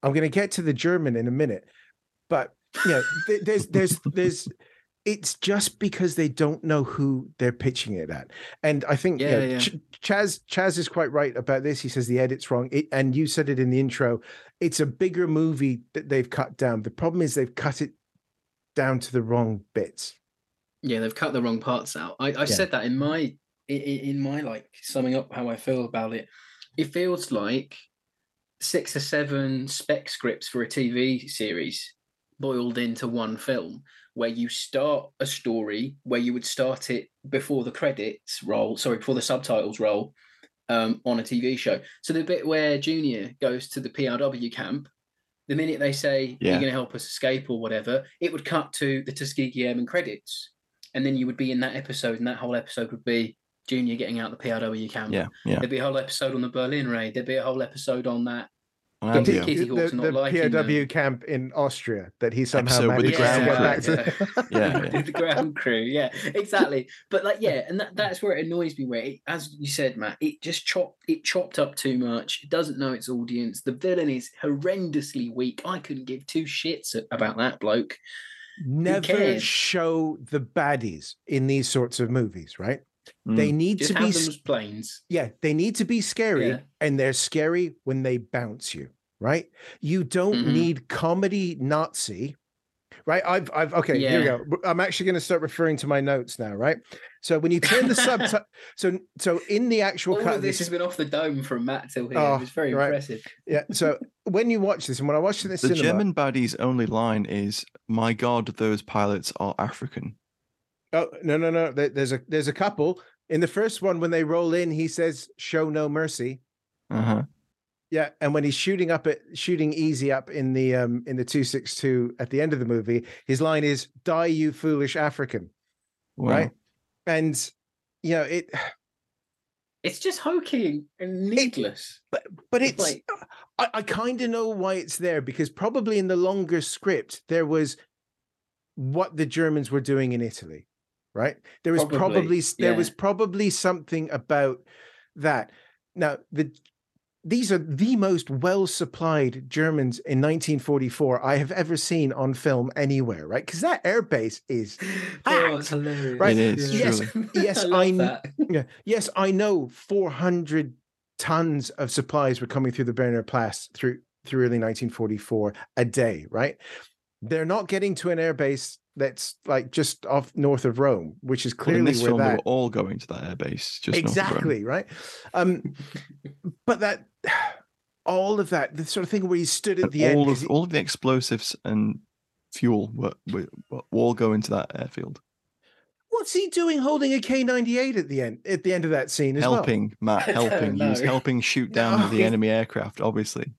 I'm going to get to the German in a minute, but you know, there's there's there's it's just because they don't know who they're pitching it at. And I think yeah, you know, yeah. Ch- Chaz Chaz is quite right about this. He says the edit's wrong. It, and you said it in the intro. It's a bigger movie that they've cut down. The problem is they've cut it down to the wrong bits. Yeah, they've cut the wrong parts out. I, I yeah. said that in my in, in my like summing up how I feel about it. It feels like six or seven spec scripts for a TV series boiled into one film where you start a story where you would start it before the credits roll, sorry, before the subtitles roll um, on a TV show. So the bit where Junior goes to the POW camp, the minute they say yeah. you're going to help us escape or whatever, it would cut to the Tuskegee Airmen credits, and then you would be in that episode, and that whole episode would be Junior getting out the POW camp. Yeah, yeah. There'd be a whole episode on the Berlin raid. There'd be a whole episode on that the, the, the, the um, POW camp in Austria that he somehow Episode managed to get back to. <laughs> yeah, yeah. <laughs> the ground crew. Yeah, exactly. But like, yeah, and that, that's where it annoys me. Where, it, as you said, Matt, it just chopped it chopped up too much. It doesn't know its audience. The villain is horrendously weak. I couldn't give two shits about that bloke. Never show the baddies in these sorts of movies, right? Mm. They need Just to be planes. Yeah, they need to be scary, yeah. and they're scary when they bounce you. Right? You don't mm-hmm. need comedy Nazi. Right? I've I've okay. Yeah. Here we go. I'm actually going to start referring to my notes now. Right? So when you turn the subtitle, <laughs> so so in the actual all cut, of this has been off the dome from Matt till here. Oh, it's very right. impressive. Yeah. So when you watch this, and when I watched this, the cinema, German baddie's only line is, "My God, those pilots are African." Oh no no no! There's a there's a couple in the first one when they roll in. He says, "Show no mercy." Uh huh. Yeah, and when he's shooting up at shooting easy up in the um in the two six two at the end of the movie, his line is "Die, you foolish African," wow. right? And you know it. <sighs> It's just hokey and needless. It, but but it's, it's like I, I kind of know why it's there because probably in the longer script there was what the Germans were doing in Italy right? There was probably, probably there yeah. was probably something about that. Now, the these are the most well supplied Germans in 1944 I have ever seen on film anywhere, right? Because that airbase is <laughs> oh, it's hilarious. Right? It is. Yes, <laughs> yes, I, I yeah, yes, I know 400 tons of supplies were coming through the Brenner Pass through through early 1944 a day, right? They're not getting to an airbase that's like just off north of Rome, which is clearly well, in this where film that... they were all going to that airbase. Just exactly right. Um, but that all of that, the sort of thing where he stood at and the all end, of he... all of the explosives and fuel were, were, were all go into that airfield. What's he doing holding a K ninety eight at the end at the end of that scene? helping well? Matt, <laughs> helping. He was helping shoot down no. the enemy aircraft, obviously.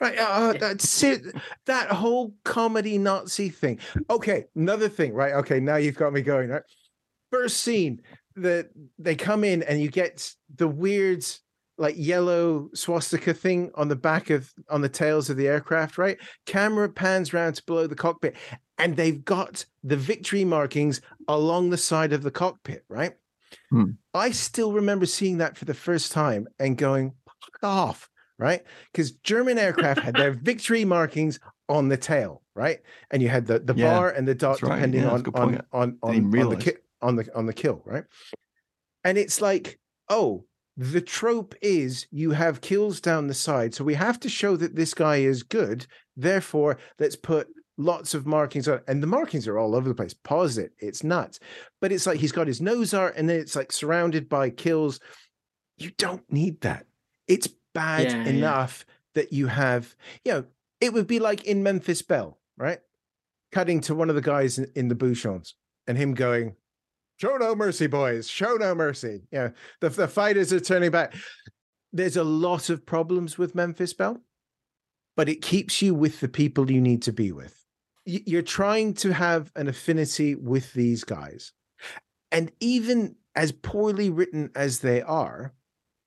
Right. Uh, that's it. That whole comedy Nazi thing. Okay. Another thing. Right. Okay. Now you've got me going. Right. First scene that they come in and you get the weird like yellow swastika thing on the back of on the tails of the aircraft right camera pans round to below the cockpit and they've got the victory markings along the side of the cockpit right hmm. i still remember seeing that for the first time and going off right? Because German <laughs> aircraft had their victory markings on the tail, right? And you had the, the yeah, bar and the dot right. depending yeah, on, on, on, on, on, the ki- on the on the kill, right? And it's like, oh, the trope is you have kills down the side. So we have to show that this guy is good. Therefore, let's put lots of markings on and the markings are all over the place. Pause it. It's nuts. But it's like he's got his nose art and then it's like surrounded by kills. You don't need that. It's bad yeah, enough yeah. that you have, you know, it would be like in Memphis Belle, right? cutting to one of the guys in, in the bouchons and him going, "Show no mercy, boys! Show no mercy!" Yeah, the the fighters are turning back. There's a lot of problems with Memphis Belle, but it keeps you with the people you need to be with. You're trying to have an affinity with these guys, and even as poorly written as they are,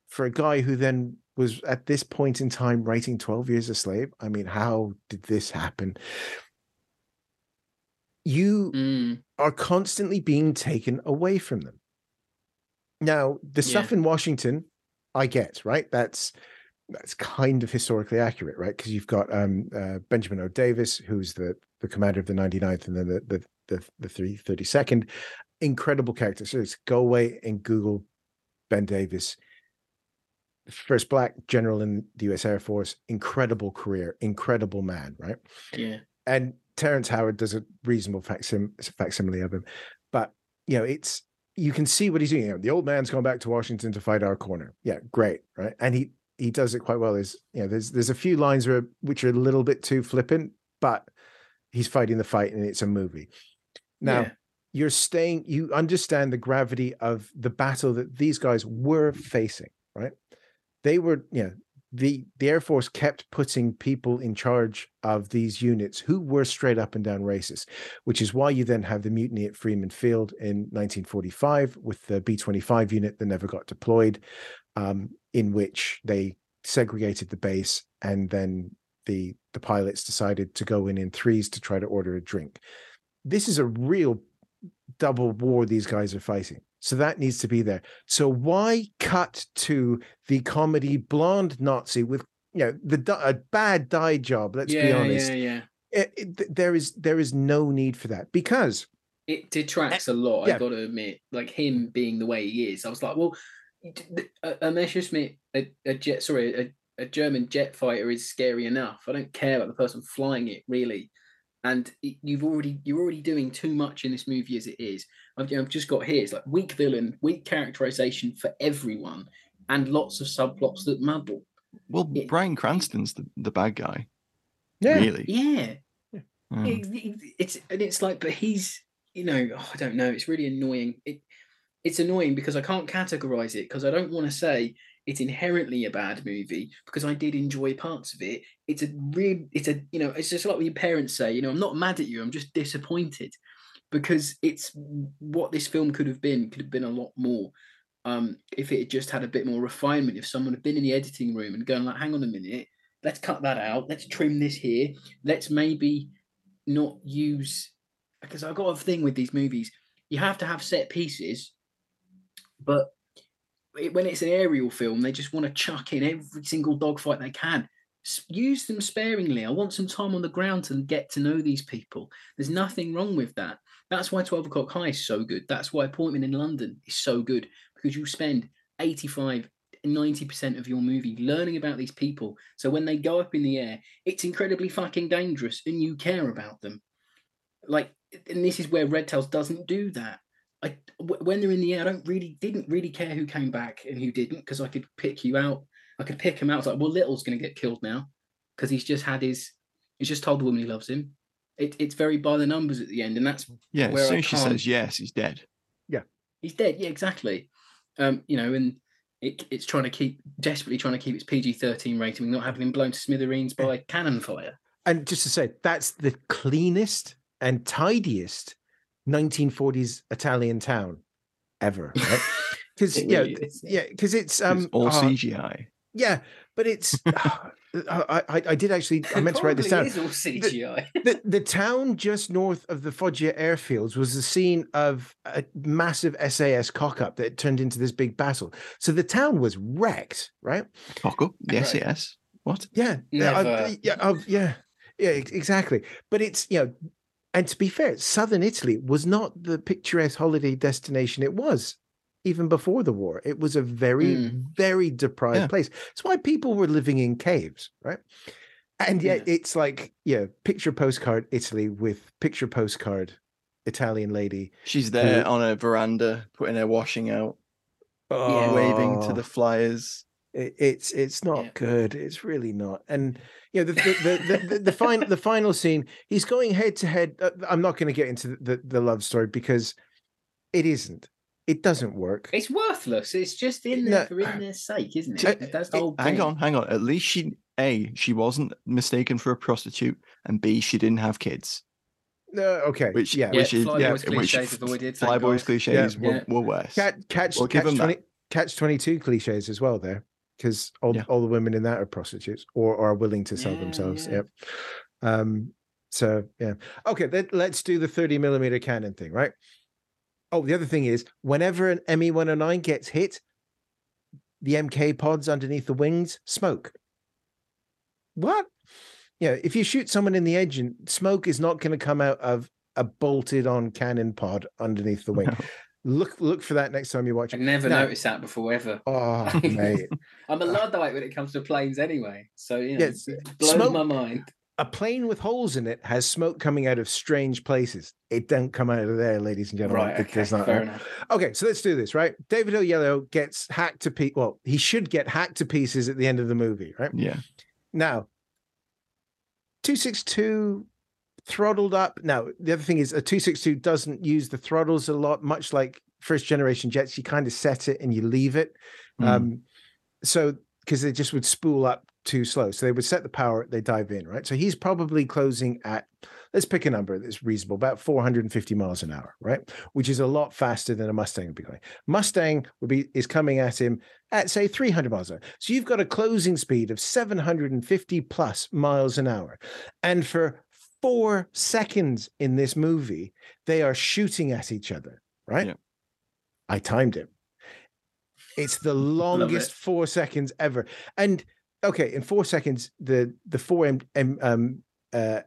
for a guy who then was at this point in time writing 12 Years a Slave. I mean, how did this happen? You mm. are constantly being taken away from them. Now, the yeah. stuff in Washington, I get, right? That's that's kind of historically accurate, right? Because you've got um, uh, Benjamin O. Davis, who's the the commander of the 99th and then the the the, the 332nd. Incredible character. So it's go away and Google Ben Davis first black general in the U.S. Air Force, incredible career, incredible man, right? Yeah. And Terrence Howard does a reasonable facsim- facsimile of him, but you know, it's you can see what he's doing. You know, the old man's going back to Washington to fight our corner. Yeah, great, right? And he he does it quite well. There's you know, there's there's a few lines where which are a little bit too flippant, but he's fighting the fight and it's a movie. Now. Yeah you're staying you understand the gravity of the battle that these guys were facing right they were, you know, the the Air Force kept putting people in charge of these units who were straight up and down racist, which is why you then have the mutiny at Freeman Field in 1945 with the B-25 unit that never got deployed, um, in which they segregated the base and then the the pilots decided to go in in threes to try to order a drink. This is a real double war these guys are fighting. So that needs to be there. So why cut to the comedy blonde Nazi with you know the a bad dye job? Let's yeah, be honest. Yeah, yeah. Eh, eh, it, it, there is there is no need for that because it eh, detracts a lot. Yeah. I got to admit, like him being the way he is, I was like, well, a Messerschmitt, uh, a, a jet, sorry, a, a German jet fighter is scary enough. I don't care about the person flying it really and you've already you're already doing too much in this movie as it is. I've, I've just got here. It's like weak villain, weak characterization for everyone, and lots of subplots that muddle. Well, it, Bryan Cranston's the, the bad guy. Yeah, really. Yeah. yeah. It, it, it's and it's like, but he's you know oh, I don't know. It's really annoying. It it's annoying because I can't categorize it because I don't want to say it's inherently a bad movie because I did enjoy parts of it. It's a real, it's a, you know, it's just like your parents say, you know, I'm not mad at you, I'm just disappointed because it's what this film could have been, could have been a lot more. Um, if it had just had a bit more refinement, if someone had been in the editing room and going like, hang on a minute, let's cut that out, let's trim this here, let's maybe not use because I've got a thing with these movies. You have to have set pieces, but when it's an aerial film, they just want to chuck in every single dogfight they can. Use them sparingly. I want some time on the ground to get to know these people. There's nothing wrong with that. That's why 12 O'Clock High is so good. That's why Appointment in London is so good because you spend 85, 90% of your movie learning about these people. So when they go up in the air, it's incredibly fucking dangerous and you care about them. Like, and this is where Red Tails doesn't do that. I when they're in the air, I don't really didn't really care who came back and who didn't because I could pick you out. I could pick him out. It's like, well, Little's going to get killed now because he's just had his. He's just told the woman he loves him. It, it's very by the numbers at the end, and that's yeah. As soon as she says yes, he's dead. Yeah, he's dead. Yeah, exactly. Um, you know, and it, it's trying to keep desperately trying to keep its PG thirteen rating, not having him blown to smithereens by cannon fire. And just to say, that's the cleanest and tidiest 1940s Italian town ever, <laughs> right? Because yeah, really yeah, because it's um it's all uh, CGI. Yeah, but it's <laughs> I, I, I did actually I meant to write this down. Is all CGI. The, the, the town just north of the Foggia airfields was the scene of a massive SAS cock up that turned into this big battle. So the town was wrecked, right? Cock up, the SAS. What? Yeah, yeah, yeah, yeah, yeah, exactly. But it's you know and to be fair, southern Italy was not the picturesque holiday destination it was even before the war. It was a very, mm. very deprived yeah. place. That's why people were living in caves, right? And yet yeah. it's like, yeah, picture postcard Italy with picture postcard Italian lady. She's there who, on a veranda putting her washing out, oh, waving to the flyers. It, it's it's not yeah. good. It's really not. And you know the the the, the, the <laughs> final the final scene. He's going head to head. Uh, I'm not going to get into the, the love story because it isn't. It doesn't work. It's worthless. It's just in there no, for in their sake, isn't it? That's the whole. Hang on, hang on. At least she a she wasn't mistaken for a prostitute, and b she didn't have kids. Uh, okay. Which yeah, which is yeah, which avoided, flyboys cliches yeah. were, were worse. Catch catch, we'll catch, 20, catch twenty two cliches as well there because all, yeah. all the women in that are prostitutes or, or are willing to sell yeah, themselves. Yeah. Yep. Um. So yeah. Okay. Let, let's do the thirty millimeter cannon thing, right? Oh, the other thing is, whenever an ME one hundred oh nine gets hit, the MK pods underneath the wings smoke. What? Yeah, if you shoot someone in the engine, smoke is not going to come out of a bolted on cannon pod underneath the wing. <laughs> No. Look look for that next time you watch it. I never now, noticed that before ever. Oh mate. <laughs> I'm a uh, Luddite when it comes to planes anyway. So you know, yeah, it blows smoke, my mind. A plane with holes in it has smoke coming out of strange places. It don't come out of there, ladies and gentlemen. Right, okay, not, fair enough. Okay, so let's do this, right? David Oyelowo gets hacked to pieces. Well, he should get hacked to pieces at the end of the movie, right? Yeah. Now, 262 throttled up. Now, the other thing is a 262 doesn't use the throttles a lot, much like first generation jets. You kind of set it and you leave it. Mm. Um, so because they just would spool up too slow. So they would set the power, they dive in, right? So he's probably closing at let's pick a number that's reasonable, about 450 miles an hour, right? Which is a lot faster than a Mustang would be going. Mustang would be is coming at him at say 300 miles an hour. So you've got a closing speed of 750 plus miles an hour. And for four seconds in this movie, they are shooting at each other, right? Yeah. I timed it. It's the <laughs> longest it. four seconds ever. And okay, in four seconds, the the four M, M um uh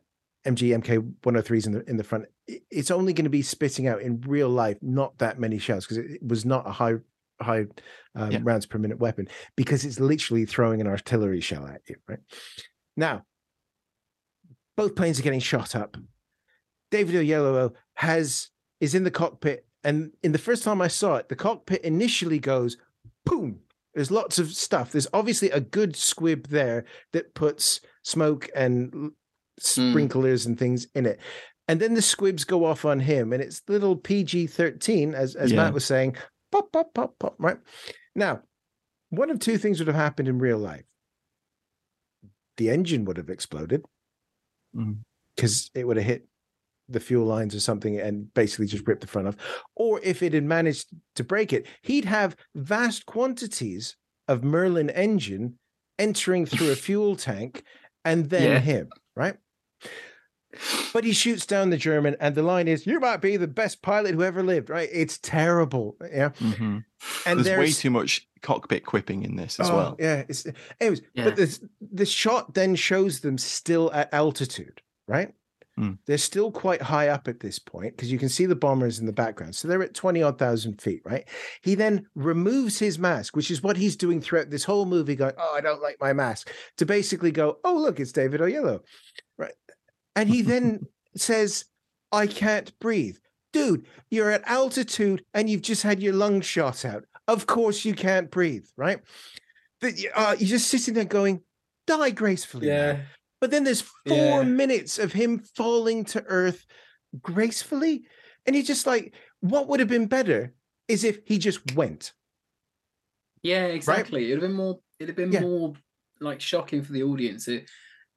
MG MK 103s in the in the front, it's only going to be spitting out in real life not that many shells because it, was not a high high um, yeah. rounds per minute weapon because it's literally throwing an artillery shell at you. Right now, both planes are getting shot up. David Oyelowo has is in the cockpit, and in the first time I saw it, the cockpit initially goes boom. There's lots of stuff. There's obviously a good squib there that puts smoke and Hmm. sprinklers mm. and things in it. And then the squibs go off on him, and it's little PG 13, as, as yeah. Matt was saying, pop, pop, pop, pop, right? Now, one of two things would have happened in real life. The engine would have exploded because mm. it would have hit the fuel lines or something and basically just ripped the front off. Or if it had managed to break it, he'd have vast quantities of Merlin engine entering through a <laughs> fuel tank and then yeah. him, right? But he shoots down the German, and the line is, "You might be the best pilot who ever lived." Right? It's terrible. Yeah. Mm-hmm. And there's, there's, way too much cockpit quipping in this as oh, well. Yeah. It's anyways, yeah. but the the shot then shows them still at altitude, right? Mm. They're still quite high up at this point because you can see the bombers in the background. So they're at 20 odd thousand feet, right? He then removes his mask, which is what he's doing throughout this whole movie, going, Oh, I don't like my mask, to basically go, Oh, look, it's David Oyelowo. Right. And he then <laughs> says, I can't breathe. Dude, you're at altitude and you've just had your lungs shot out. Of course you can't breathe, right? That uh, you're just sitting there going, die gracefully. Yeah. Man. But then there's four yeah. minutes of him falling to earth gracefully. And you're just like, what would have been better is if he just went. Yeah, exactly. Right? It'd have been more it'd have been yeah. more like shocking for the audience. It,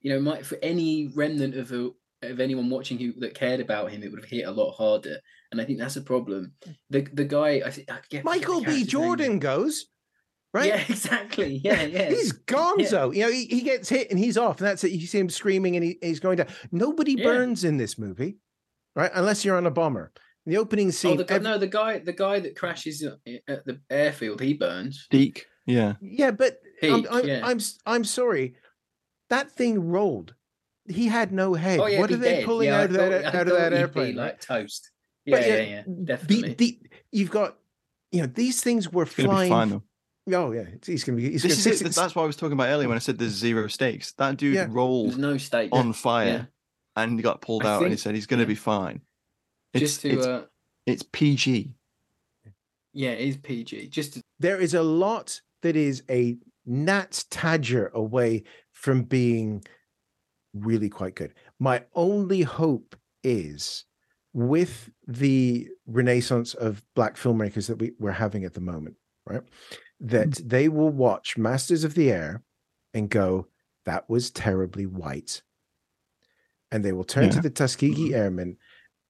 you know, might for any remnant of a, of anyone watching who that cared about him, it would have hit a lot harder. And I think that's a problem. Hmm. The the guy, I think, I Michael B. Jordan name. goes. Right? Yeah, <laughs> exactly. Yeah, yeah. he's gonzo. Yeah. You know, he, he gets hit and he's off, and that's it. You see him screaming and he, he's going down. Nobody yeah. burns in this movie, right? Unless you're on a bomber. In the opening oh, scene. Oh, the, every... no, the guy, the guy that crashes uh, at the airfield, he burns. Deke. Yeah. Yeah, but I'm, I'm, yeah. I'm, I'm sorry that thing rolled. He had no head. Oh, yeah, what are they did. pulling yeah, out, of that, out of that airplane? like toast. Yeah, yeah, yeah, definitely. The, the, you've got, you know, these things were flying. Fine, oh yeah, he's gonna be. He's this gonna, is it. That's what I was talking about earlier when I said there's zero stakes. That dude yeah. rolled no stake on fire, and he got pulled I out, think, and he said he's gonna be fine. It's, just to, it's, uh, it's PG. Yeah, it is PG. Just to... there is a lot that is a gnats tadger away from being really quite good. My only hope is with the renaissance of black filmmakers that we, we're having at the moment, right? That mm-hmm. they will watch Masters of the Air and go, that was terribly white. And they will turn yeah. to the Tuskegee mm-hmm. Airmen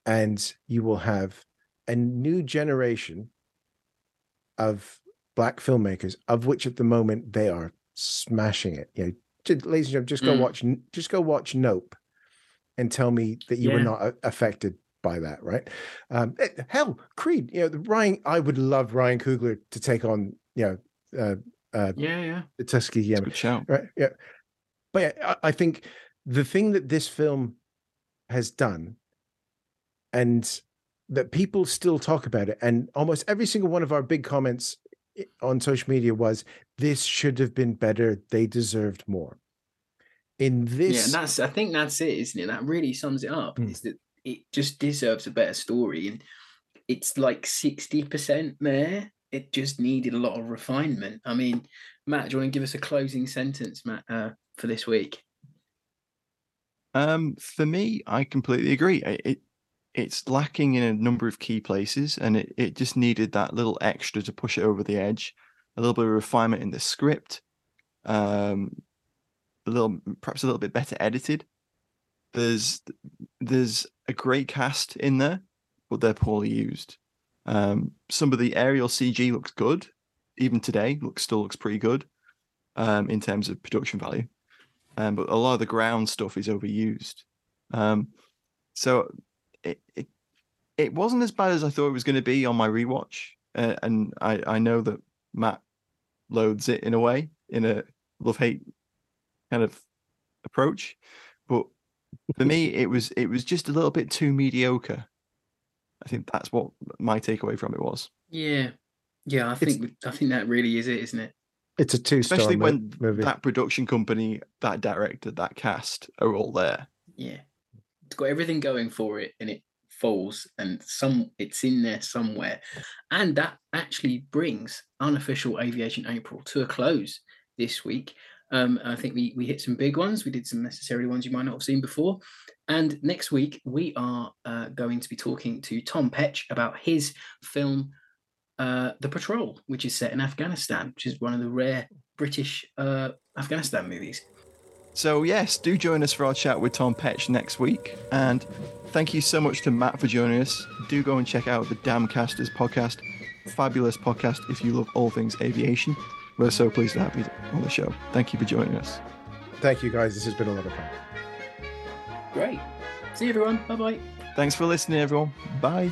and you will have a new generation of black filmmakers, of which at the moment they are smashing it. You know, ladies and gentlemen, just go mm. watch, just go watch Nope, and tell me that you yeah. were not affected by that, right? Um, it, eh, hell, Creed. You know, the Ryan. I would love Ryan Coogler to take on. You know, uh, uh, yeah, yeah, the Tuskegee. Good shout. Right. Yeah, but yeah, I, I think the thing that this film has done, and that people still talk about it, and almost every single one of our big comments on social media was this should have been better. They deserved more. In this, yeah, that's I think that's it, isn't it? That really sums it up. Mm. Is that it just deserves a better story, and it's like sixty percent there. It just needed a lot of refinement. I mean, Matt, do you want to give us a closing sentence, Matt, uh, for this week? Um, for me, I completely agree. It, it's lacking in a number of key places, and it, it just needed that little extra to push it over the edge. A little bit of refinement in the script, um, a little perhaps a little bit better edited. There's there's a great cast in there, but they're poorly used. Um, some of the aerial CG looks good, even today looks still looks pretty good um, in terms of production value, um, but a lot of the ground stuff is overused. Um, so it, it it wasn't as bad as I thought it was going to be on my rewatch, uh, and I I know that Matt loads it in a way in a love hate kind of approach, but for me <laughs> it was it was just a little bit too mediocre. I think that's what my takeaway from it was. Yeah, yeah, I think it's, I think that really is it, isn't it? It's a two, especially when movie. that production company, that director, that cast are all there. Yeah, it's got everything going for it and it falls and some it's in there somewhere. And that actually brings unofficial aviation april to a close this week. Um, i think we, we hit some big ones. We did some necessary ones you might not have seen before. And next week we are uh, going to be talking to tom petch about his film uh, the patrol which is set in afghanistan which is one of the rare british uh, afghanistan movies so, yes, do join us for our chat with Tom Petch next week. And thank you so much to Matt for joining us. Do go and check out the Damcasters podcast. Fabulous podcast if you love all things aviation. We're so pleased to have you on the show. Thank you for joining us. Thank you, guys. This has been a lot of fun. Great. See you, everyone. Bye bye. Thanks for listening, everyone. Bye.